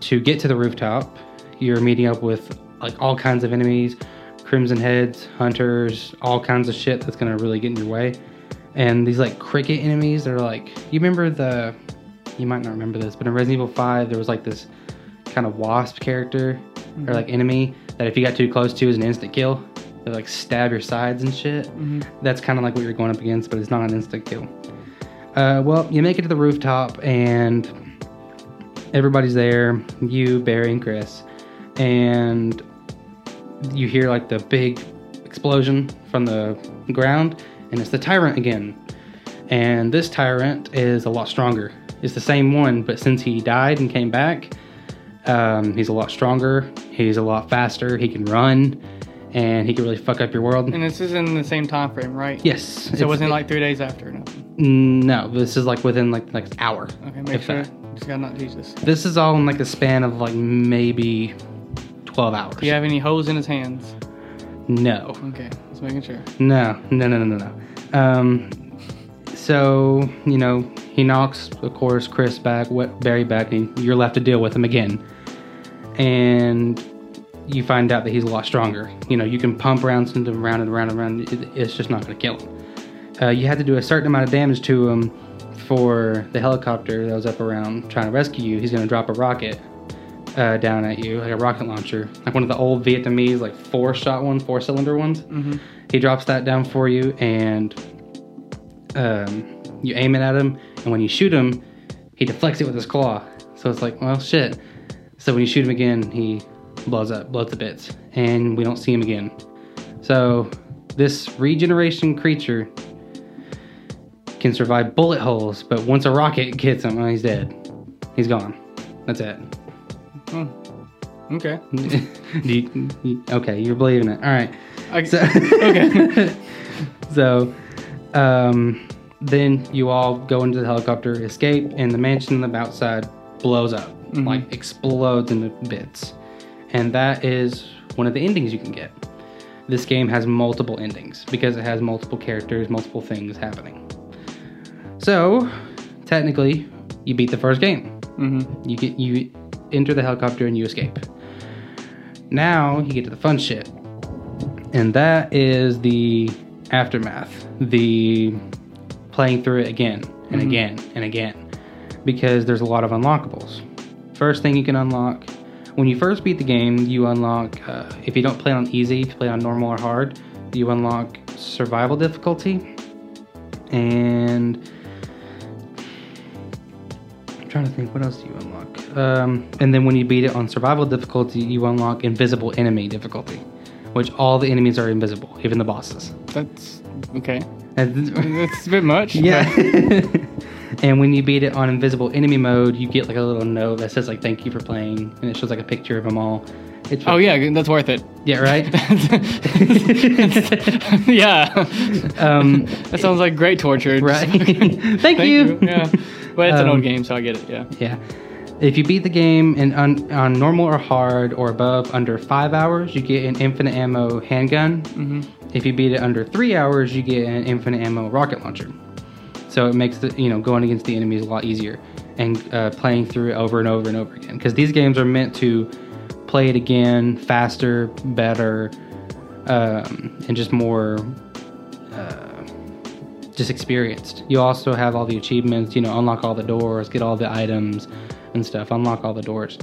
to get to the rooftop, you're meeting up with like all kinds of enemies, crimson heads, hunters, all kinds of shit that's gonna really get in your way. And these like cricket enemies, they're like you remember the you might not remember this, but in Resident Evil 5 there was like this kind of wasp character or like enemy that if you got too close to is an instant kill. They like stab your sides and shit. That's kind of like what you're going up against, but it's not an instant kill. Uh, well, you make it to the rooftop and everybody's there. You, Barry, and Chris, and you hear like the big explosion from the ground, and it's the tyrant again. And this tyrant is a lot stronger. It's the same one, but since he died and came back, um, he's a lot stronger. He's a lot faster. He can run, and he can really fuck up your world. And this is in the same time frame, right? Yes. So it wasn't like three days after. No. No, this is like within like like an hour. Okay, make if sure. that. Just gotta not teach this. This is all in like a span of like maybe twelve hours. Do you have any holes in his hands? No. Okay, just making sure. No, no, no, no, no, no. Um, so you know he knocks, of course, Chris back, Barry back, and you're left to deal with him again. And you find out that he's a lot stronger. You know, you can pump rounds into round and round and round. It, it's just not going to kill him. Uh, you had to do a certain amount of damage to him for the helicopter that was up around trying to rescue you. He's going to drop a rocket uh, down at you, like a rocket launcher, like one of the old Vietnamese, like four shot ones, four cylinder ones. Mm-hmm. He drops that down for you, and um, you aim it at him. And when you shoot him, he deflects it with his claw. So it's like, well, shit. So when you shoot him again, he blows up, blows to bits, and we don't see him again. So this regeneration creature can survive bullet holes, but once a rocket hits him, oh, he's dead. He's gone. That's it. Hmm. Okay. *laughs* You- you- okay, you're believing it. All right. I, So, *laughs* okay. *laughs* so, um, then you all go into the helicopter, escape, and the mansion on the outside blows up, Mhm. like explodes into bits. And that is one of the endings you can get. This game has multiple endings because it has multiple characters, multiple things happening. So, technically, you beat the first game. Mm-hmm. You get you enter the helicopter and you escape. Now you get to the fun shit. And that is the aftermath. The playing through it again and Mhm. again and again. Because there's a lot of unlockables. First thing you can unlock when you first beat the game, you unlock uh, if you don't play on easy, if you play on normal or hard, you unlock survival difficulty. And I'm trying to think, what else do you unlock? Um, and then when you beat it on survival difficulty, you unlock invisible enemy difficulty, which all the enemies are invisible, even the bosses. That's okay. *laughs* That's a bit much. *laughs* yeah. *laughs* And when you beat it on invisible enemy mode, you get like a little note that says like "Thank you for playing," and it shows like a picture of them all. It's Oh yeah, that's worth it. yeah, right. yeah. um, That sounds like great torture. right. Thank, Thank you. you. Yeah. But it's an Um, old game, so I get it. Yeah. Yeah. If you beat the game in on, on normal or hard or above under five hours, you get an infinite ammo handgun. hmm If you beat it under three hours, you get an infinite ammo rocket launcher. So it makes the you know going against the enemies a lot easier and uh, playing through it over and over and over again. Because these games are meant to play it again faster, better, um, and just more uh, just experienced. You also have all the achievements. You know, unlock all the doors, get all the items and stuff. Unlock all the doors.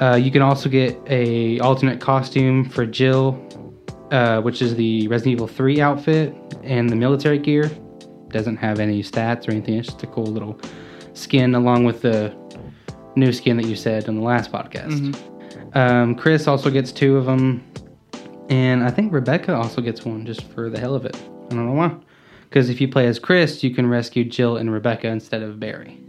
Uh, you can also get a alternate costume for Jill, uh, which is the Resident Evil 3 outfit and the military gear. Doesn't have any stats or anything. It's just a cool little skin along with the new skin that you said on the last podcast. Um, Chris also gets two of them, and I think Rebecca also gets one just for the hell of it. I don't know why. Because if you play as Chris, you can rescue Jill and Rebecca instead of Barry.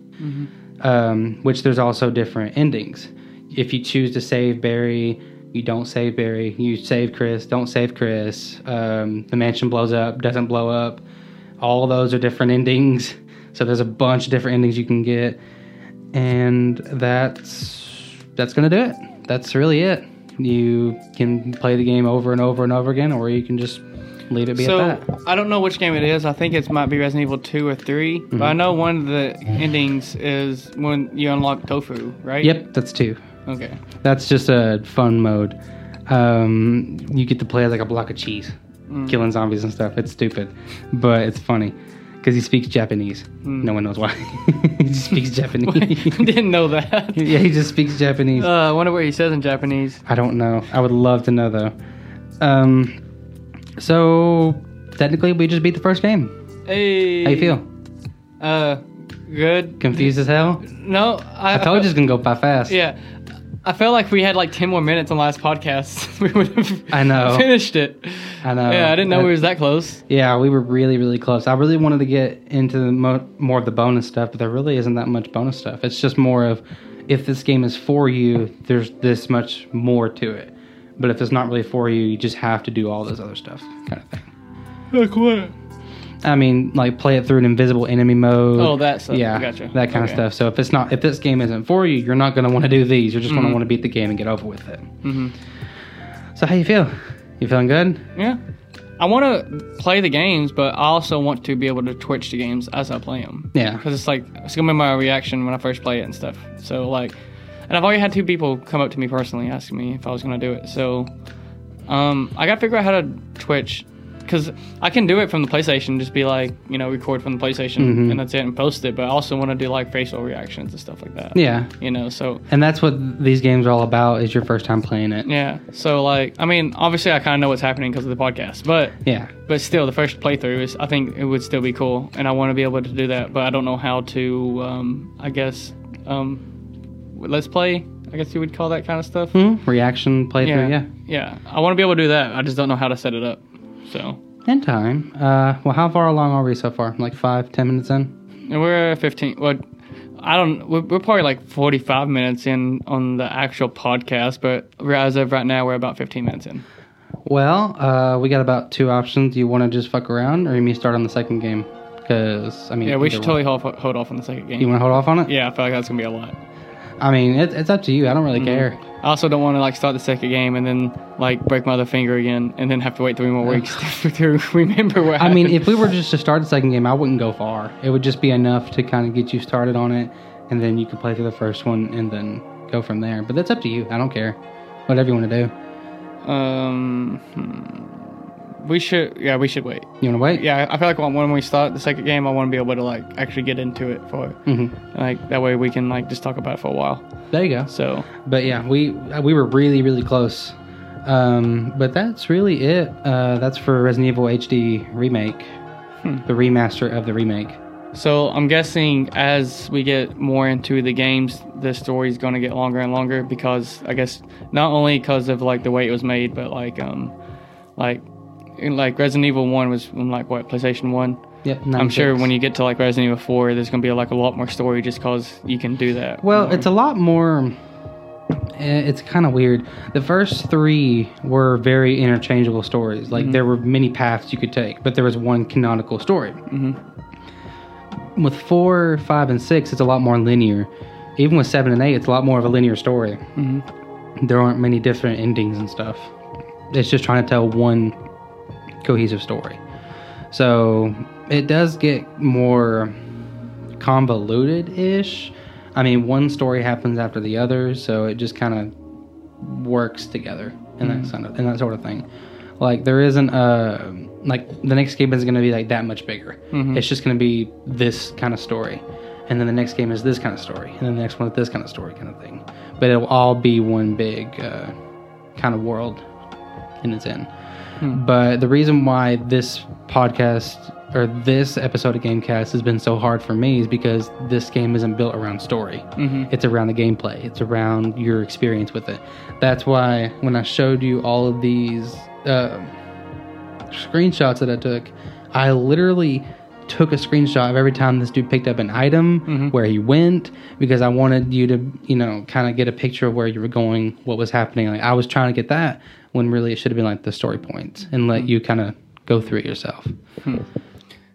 Um, which there's also different endings. If you choose to save Barry, you don't save Barry. You save Chris, don't save Chris. Um, the mansion blows up, doesn't blow up. All those are different endings. *laughs* So there's a bunch of different endings you can get, and that's that's gonna do it. That's really it. You can play the game over and over and over again, or you can just leave it be So at that. I don't know which game it is. I think it might be Resident Evil 2 or 3. But I Mm-hmm. know one of the endings is when you unlock Tofu, right? Yep, that's two. Okay. That's just a fun mode. Um, you get to play as like a block of cheese, killing zombies and stuff. It's stupid, but it's funny because he speaks Japanese. No one knows why. *laughs* he just speaks *laughs* Japanese. *laughs* Didn't know that. yeah, he just speaks Japanese. Uh, I wonder what he says in Japanese. I don't know. I would love to know though. Um, so technically, we just beat the first game. Hey. How you feel? Uh, good. Confused as hell? No, I, I told you it's gonna go by fast. Yeah. I felt like we had like 10 more minutes on the last podcast. *laughs* we would have I know. finished it. I know. yeah, I didn't know I- we was that close. Yeah, we were really, really close. I really wanted to get into the mo- more of the bonus stuff, but there really isn't that much bonus stuff. It's just more of if this game is for you, there's this much more to it. But if it's not really for you, you just have to do all this other stuff, kind of thing. Like what? I mean, like play it through an invisible enemy mode. Oh, that stuff. Yeah, Gotcha. that kind Okay. of stuff. So if it's not, if this game isn't for you, you're not going to want to do these. You're just going to want to beat the game and get over with it. hmm So how you feel? You feeling good? Yeah. I want to play the games, but I also want to be able to Twitch the games as I play them. Yeah. Because it's like, it's going to be my reaction when I first play it and stuff. So, like, and I've already had two people come up to me personally asking me if I was going to do it. So, um, I got to figure out how to Twitch. Because I can do it from the PlayStation, just be like, you know, record from the PlayStation Mhm. and that's it and post it. But I also want to do like facial reactions and stuff like that. Yeah. You know, so And that's what these games are all about. Is your first time playing it? yeah. So, like, I mean, obviously I kind of know what's happening because of the podcast. But Yeah. but still the first playthrough is i think it would still be cool and i want to be able to do that but i don't know how to um i guess um let's play i guess you would call that kind of stuff Hmm? Reaction playthrough. Yeah. yeah i want to be able to do that i just don't know how to set it up so In time. Uh, well, how far along are we so far? Like five, ten minutes in? and we're at 15 what I don't. We're, we're probably like 45 minutes in on the actual podcast, but as of right now, we're about 15 minutes in. Well, uh, we got about two options. Do you want to just fuck around, or you may start on the second game? Because I mean, Yeah, we should one. totally hold, hold off on the second game. You want to hold off on it? yeah, I feel like that's gonna be a lot. I mean, it, it's up to you. I don't really Mm-hmm. care. I also don't want to like start the second game and then like break my other finger again and then have to wait three more weeks *laughs* to, *laughs* to remember what I happened. mean, if we were just to start the second game, I wouldn't go far. It would just be enough to kind of get you started on it, and then you could play through the first one and then go from there. But that's up to you. I don't care. Whatever you want to do. um, hmm. We should yeah we should wait. You want to wait? Yeah, I feel like when, we start the second game, I want to be able to like actually get into it for hmm like that way we can like just talk about it for a while. There you go. So But yeah, we we were really really close. Um, but that's really it. Uh, that's for Resident Evil HD remake, Hmm. the remaster of the remake. So I'm guessing as we get more into the games, the story's going to get longer and longer because I guess not only because of like the way it was made, but like um, like like Resident Evil One was from like what PlayStation One, Yep. I'm sure when you get to like Resident Evil 4, there's gonna be like a lot more story just cause you can do that. Well, it's a lot more. eh, It's kind of weird. The first three were very interchangeable stories. Like there were many paths you could take, but there was one canonical story. Mm-hmm. With four, five, and six, it's a lot more linear. Even with seven and eight, it's a lot more of a linear story. Mm-hmm. There aren't many different endings and stuff. It's just trying to tell one cohesive story. So it does get more convoluted ish. I mean, one story happens after the other, so it just mm-hmm. kind of works together and that kind of and that sort of thing. Like there isn't a like the next game isn't going to be like that much bigger. Mm-hmm. It's just going to be this kind of story, and then the next game is this kind of story, and then the next one is this kind of story, kind of thing. But it'll all be one big uh, kind of world in its end. But the reason why this podcast or this episode of Gamecast has been so hard for me is because this game isn't built around story. It's around the gameplay. It's around your experience with it. That's why when I showed you all of these uh, screenshots that I took, I literally took a screenshot of every time this dude picked up an item, mm-hmm. where he went, because I wanted you to, you know, kind of get a picture of where you were going, what was happening. Like I was trying to get that when really it should have been like the story points and let mm-hmm. you kind of go through it yourself. Hmm.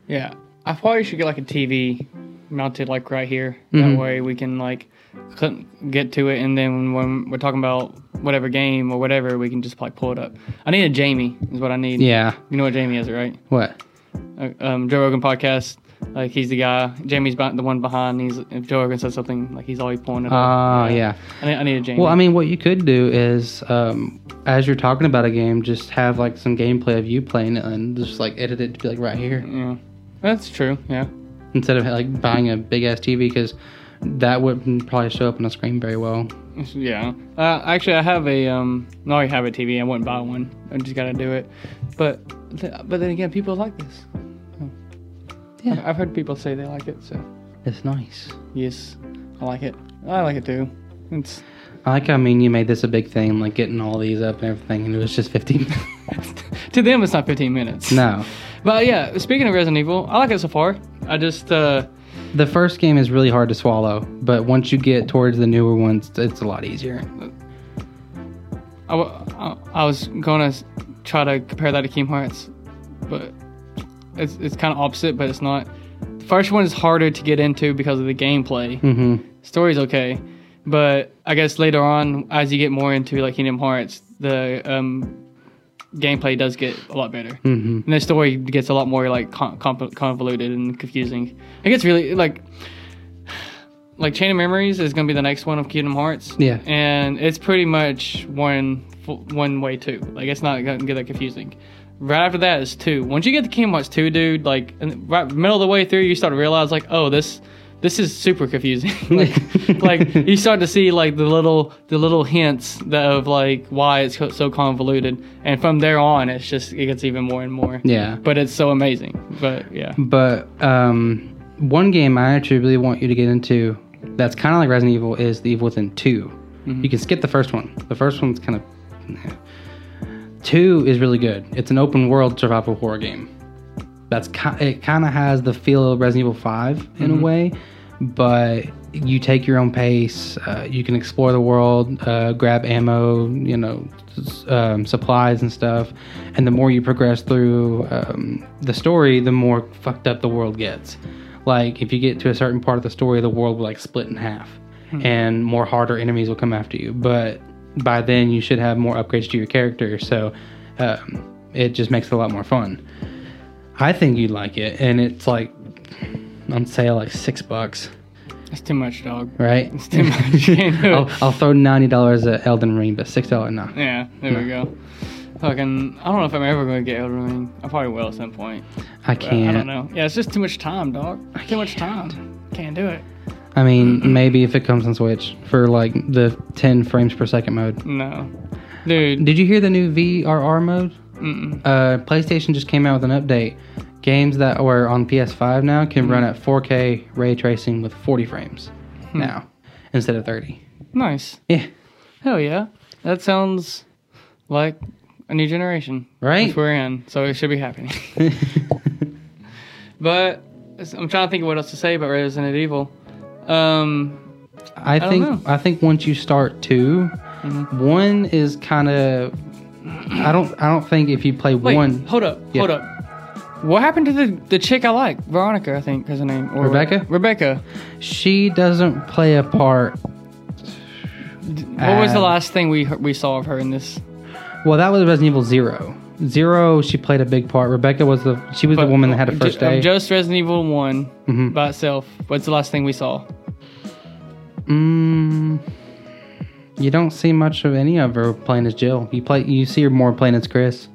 Yeah, I probably should get like a TV mounted like right here. Mm-hmm. That way we can like get to it, and then when we're talking about whatever game or whatever, we can just like pull it up. I need a Jamie is what I need. Yeah. you know what Jamie is, right? What? Uh, um, Joe Rogan podcast. Like he's the guy. Jamie's the one behind. He's if Joe Rogan says something, like he's always pointing. it up. Ah, yeah. I need, I need a Jamie. Well, I mean, what you could do is, um, as you're talking about a game, just have like some gameplay of you playing it and just like edit it to be like right here yeah, that's true. Yeah. instead of like buying a big ass TV because that wouldn't probably show up on the screen very well. Yeah. Uh, actually, I have a um. No, I have a TV. I wouldn't buy one. I just gotta do it. But, th- but then again, people like this. Yeah. I've heard people say they like it. So It's nice. yes, I like it. I like it too. It's I like. how, I mean, you made this a big thing, like getting all these up and everything, and it was just 15 minutes. *laughs* to them, it's not 15 minutes. no, But yeah, speaking of Resident Evil, I like it so far. I just uh, the first game is really hard to swallow, but once you get towards the newer ones, it's a lot easier. I, w- I- was gonna try to compare that to Kingdom Hearts, but it's it's kind of opposite, but it's not. The first one is harder to get into because of the gameplay. hmm Story's okay, but I guess later on, as you get more into like Kingdom Hearts, the um, gameplay does get a lot better, hmm and the story gets a lot more like con- conv- convoluted and confusing. It gets really like like Chain of Memories is gonna be the next one of Kingdom Hearts. Yeah. and it's pretty much one one way too. Like it's not gonna get that confusing. Right after that is two. Once you get to Kingdom Hearts two, dude, like in, right middle of the way through, you start to realize like, oh, this this is super confusing. *laughs* like, *laughs* like you start to see like the little the little hints that of like why it's co- so convoluted, and from there on, it's just it gets even more and more. Yeah. But it's so amazing. But yeah, But um, one game I actually really want you to get into that's kind of like Resident Evil is The Evil Within 2. You can skip the first one. The first one's kind of. Two is really good. It's an open world survival horror game. That's ki- it. Kind of has the feel of Resident Evil Five in a way, but you take your own pace. Uh, you can explore the world, uh, grab ammo, you know, um, supplies and stuff. And the more you progress through um, the story, the more fucked up the world gets. Like if you get to a certain part of the story, the world will like split in half, and more harder enemies will come after you. But by then, you should have more upgrades to your character, so um, it just makes it a lot more fun. I think you'd like it, and it's like on sale like six bucks, it's too much, dog. right? It's too much. You can't do it. I'll, I'll throw ninety dollars at Elden Ring, but six dollars no. Yeah, there we go. Fucking, I don't know if I'm ever gonna get Elden Ring. I probably will at some point. I can't. I don't know. Yeah, it's just too much time, dog. Too much time. Can't do it. I mean, maybe if it comes on Switch for like the ten frames per second mode. No, dude. Did you hear the new VRR mode? Uh, PlayStation just came out with an update. Games that were on PS5 now can run at 4K ray tracing with 40 frames now instead of 30. Nice. Yeah, Hell yeah. That sounds like a new generation. right? Which we're in, so it should be happening. *laughs* But I'm trying to think of what else to say about Resident Evil. Um, I don't think. Mm-hmm. I think once you start 2 one is kind of. I don't. I don't think if you play wait, one, hold up, Yeah. hold up. What happened to the the chick I like, Veronica? I think is her name. Or Rebecca? Rebecca. she doesn't play a part. What was the last thing we we saw of her in this? Well, that was Resident Evil Zero. Zero, she played a big part. Rebecca was the she was the woman that had a first Ju- of day. Just Resident Evil One Mhm. by itself. What's the last thing we saw? Mm, you don't see much of any of her playing as Jill. You play, you see her more playing as Chris.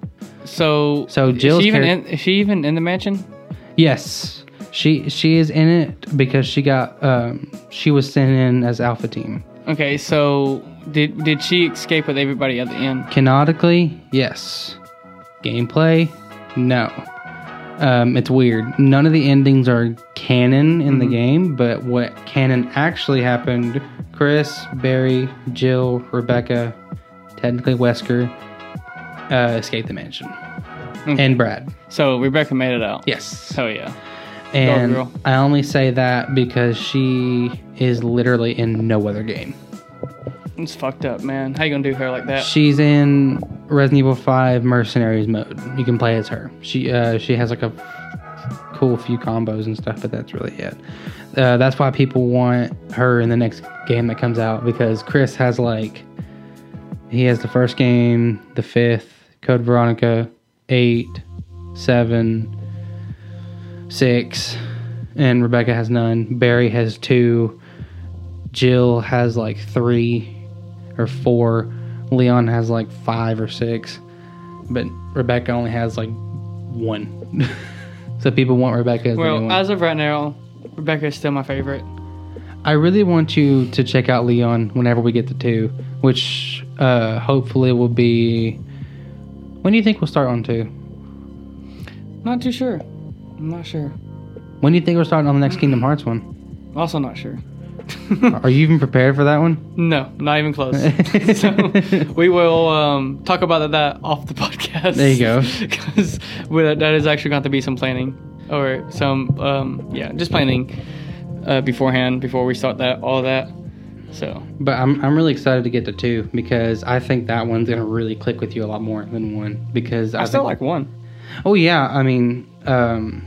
So, So Jill's she even in, is she even in the mansion? Yes, she she is in it because she got um she was sent in as Alpha Team. Okay, so did did she escape with everybody at the end? Canonically, yes. Gameplay, no. Um, it's weird. None of the endings are canon in the game, but what canon actually happened, Chris, Barry, Jill, Rebecca, technically Wesker, uh, escaped the mansion. And Brad. So Rebecca made it out. Yes. Oh yeah. And. I only say that because she is literally in no other game. It's fucked up, man. How you gonna do her like that? She's in Resident Evil 5 Mercenaries mode. You can play as her. She uh, she has like a cool few combos and stuff, but that's really it. Uh, that's why people want her in the next game that comes out because Chris has like he has the first game, the fifth, Code Veronica, eight, seven, six, and Rebecca has none. Barry has two. Jill has like three or four. Leon has like five or six, but Rebecca only has like one. *laughs* so people want Rebecca as well, as of right now, Rebecca is still my favorite. I really want you to check out Leon whenever we get the two, which uh, hopefully will be. When do you think we'll start on two? Not too sure. I'm not sure. When do you think we're starting on the next Kingdom Hearts one? *clears throat* Also not sure. *laughs* Are you even prepared for that one? No, not even close. *laughs* so we will um, talk about that off the podcast. There you go. *laughs* Because that is actually going to be some planning or some um, yeah, just planning uh, beforehand before we start that all that. So But I'm I'm really excited to get to two because I think that one's gonna really click with you a lot more than one because I, I still like one. Oh yeah, I mean, um,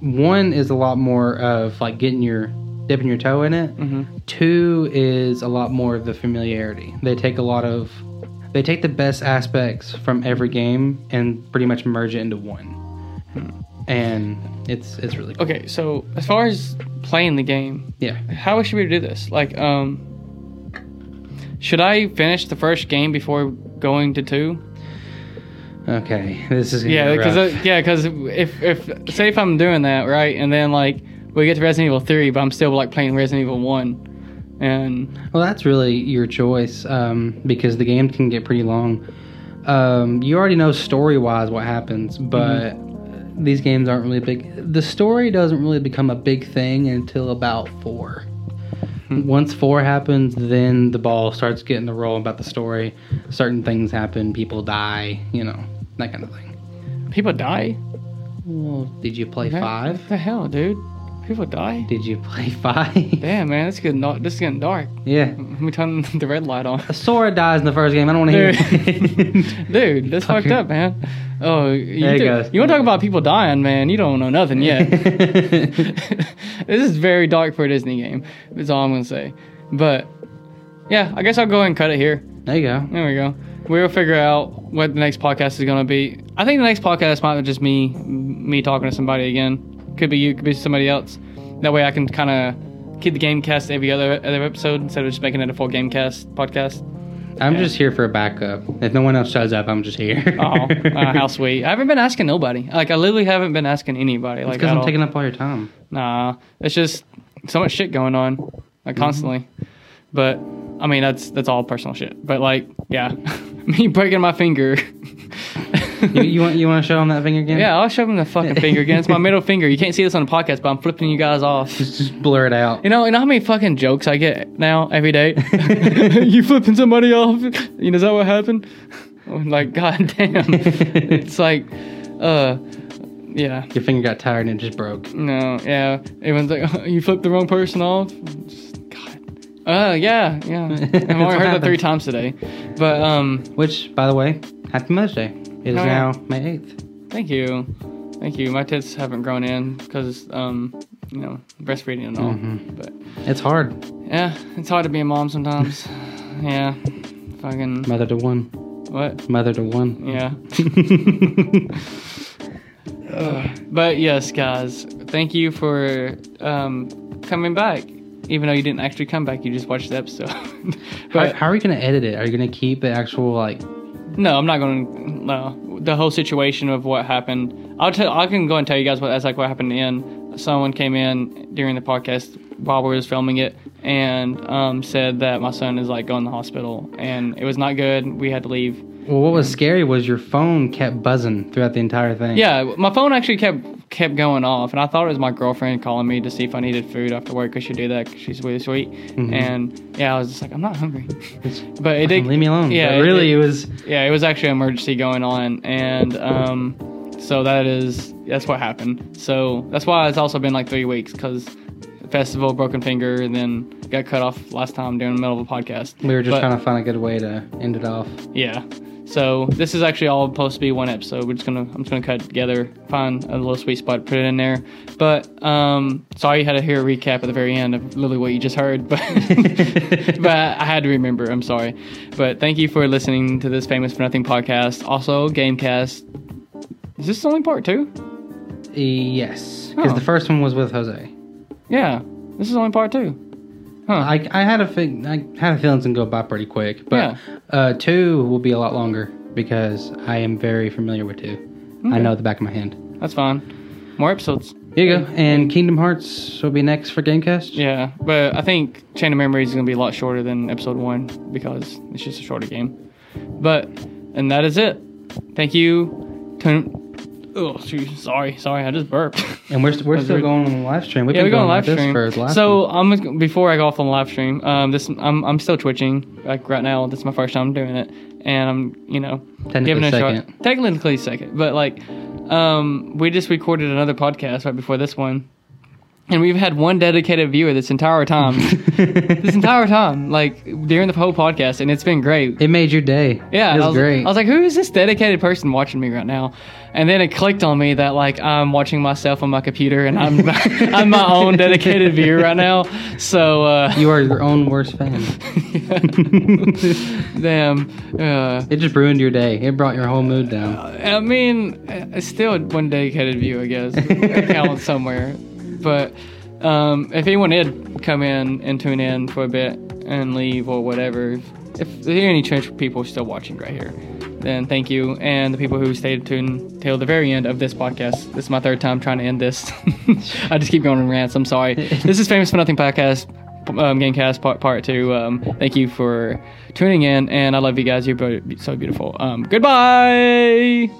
one is a lot more of like getting your dipping your toe in it. hmm Two is a lot more of the familiarity. They take a lot of they take the best aspects from every game and pretty much merge it into one. And it's it's really cool. Okay, so as far as playing the game, Yeah. how should we do this? Like, um, should I finish the first game before going to two? Okay. This is gonna Yeah, because rough. yeah, because if if say if I'm doing that right, and then like we get to Resident Evil three, but I'm still like playing Resident Evil one, and Well, that's really your choice um, because the game can get pretty long. Um, you already know story wise what happens, but these games aren't really big. The story doesn't really become a big thing until about four. Mm-hmm. Once four happens, then the ball starts getting the roll about the story. Certain things happen, people die, you know, that kind of thing. people die. Well, did you play What five? the hell, dude? People die. Did you play *laughs* five? Damn, man, it's getting dar- this is getting dark. yeah. Let me turn *laughs* the red light on. A Sora dies in the first game. I don't want to hear it. *laughs* Dude, that's fucked up, man. Oh, you, There do- goes. you want to talk about people dying, man? You don't know nothing yet. this is very dark for a Disney game. That's all I'm gonna say. But yeah, I guess I'll go ahead and cut it here. there you go. There we go. We'll figure out what the next podcast is gonna be. I think the next podcast might be just me, me talking to somebody again. Could be you, could be somebody else. That way I can kind of keep the game cast every other other episode instead of just making it a full game cast podcast. I'm Yeah. just here for a backup. If no one else shows up, I'm just here. Oh, uh, *laughs* how sweet! I haven't been asking nobody. Like I literally haven't been asking anybody. Like because I'm all. taking up all your time. Nah, it's just so much shit going on, like constantly. But I mean, that's that's all personal shit. But like, yeah, *laughs* me breaking my finger. *laughs* You, you want you want to show them that finger again? yeah, I'll show him the fucking finger again. It's my middle finger. You can't see this on the podcast, but I'm flipping you guys off. Just, just blur it out. You know, you know how many fucking jokes I get now every day. *laughs* you flipping somebody off? You know, is that what happened? I'm like, god damn. it's like, uh, Yeah. Your finger got tired and it just broke. No, yeah. Everyone's like, you flipped the wrong person off. Just. Uh, yeah, yeah. *laughs* I've what heard that three times today. But, um, Which, by the way, happy Mother's Day. It is Oh, now May 8th. thank you. Thank you. My tits haven't grown in because, um, you know, breastfeeding and all. Mhm. But, It's hard. yeah, it's hard to be a mom sometimes. *laughs* yeah. Fucking, Mother to one. what? Mother to one. Yeah. *laughs* But yes, guys, thank you for um, coming back. Even though you didn't actually come back, you just watched the episode. *laughs* how, but how are you going to edit it? Are you going to keep the actual, like, no, I'm not going to. No, the whole situation of what happened. I'll tell. I can go and tell you guys what that's like. What happened in. Someone came in during the podcast while we was filming it and um, said that my son is like going to the hospital and it was not good. We had to leave. well, what was scary was your phone kept buzzing throughout the entire thing. Yeah, my phone actually kept kept going off, and I thought it was my girlfriend calling me to see if I needed food after work because she do that 'cause she's really sweet. And yeah, I was just like, I'm not hungry, *laughs* but it did. Leave me alone. Yeah, it- really, it- it, was. Yeah, it was actually an emergency going on, and um, so that is that's what happened. So that's why it's also been like three weeks because festival, broken finger, and then got cut off last time during the middle of a podcast. We were just But- trying to find a good way to end it off. yeah. So this is actually all supposed to be one episode. We're just gonna I'm just gonna cut it together, find a little sweet spot, put it in there. But um sorry you had to hear a recap at the very end of literally what you just heard, but *laughs* but I had to remember, I'm sorry. But thank you for listening to this famous for nothing podcast. Also Gamecast. Is this only part two? Yes, because Oh. the first one was with Jose. Yeah. This is only part two. Huh. I, I had a fig- I had a feeling it's gonna go by pretty quick, but uh, two will be a lot longer because I am very familiar with two. I know at the back of my hand. That's fine. More episodes. Here you go. And Kingdom Hearts will be next for Gamecast. Yeah, but I think Chain of Memories is going to be a lot shorter than episode one because it's just a shorter game. But, and that is it. Thank you. Oh, shoot, sorry, sorry, I just burped. And we're, we're still going on the live stream. We've yeah, been we're going like live this stream. for last so. I'm just- before I go off on the live stream, um, this I'm I'm still twitching like right now. This is my first time doing it, and I'm you know giving it a shot. second. Technically second, but like, um, we just recorded another podcast right before this one, and we've had one dedicated viewer this entire time. *laughs* this entire time, like during the whole podcast, and it's been great. it made your day. Yeah, it was, I was, great. I was like, "Who is this dedicated person watching me right now?" And then it clicked on me that like I'm watching myself on my computer, and I'm *laughs* I'm my own dedicated viewer right now. So uh, you are your own worst fan. *laughs* damn. Uh, It just ruined your day. It brought your whole mood down. I mean, it's still one dedicated view, I guess. It counts somewhere. But um, if anyone did come in and tune in for a bit and leave or whatever, if there are any church people still watching right here, then thank you. And the people who stayed tuned till the very end of this podcast. This is my third time trying to end this. *laughs* I just keep going on rants. I'm sorry. *laughs* this is Famous for Nothing podcast. Um, Gamecast part, part two. Um, thank you for tuning in, and I love you guys. You're so beautiful. Um, goodbye.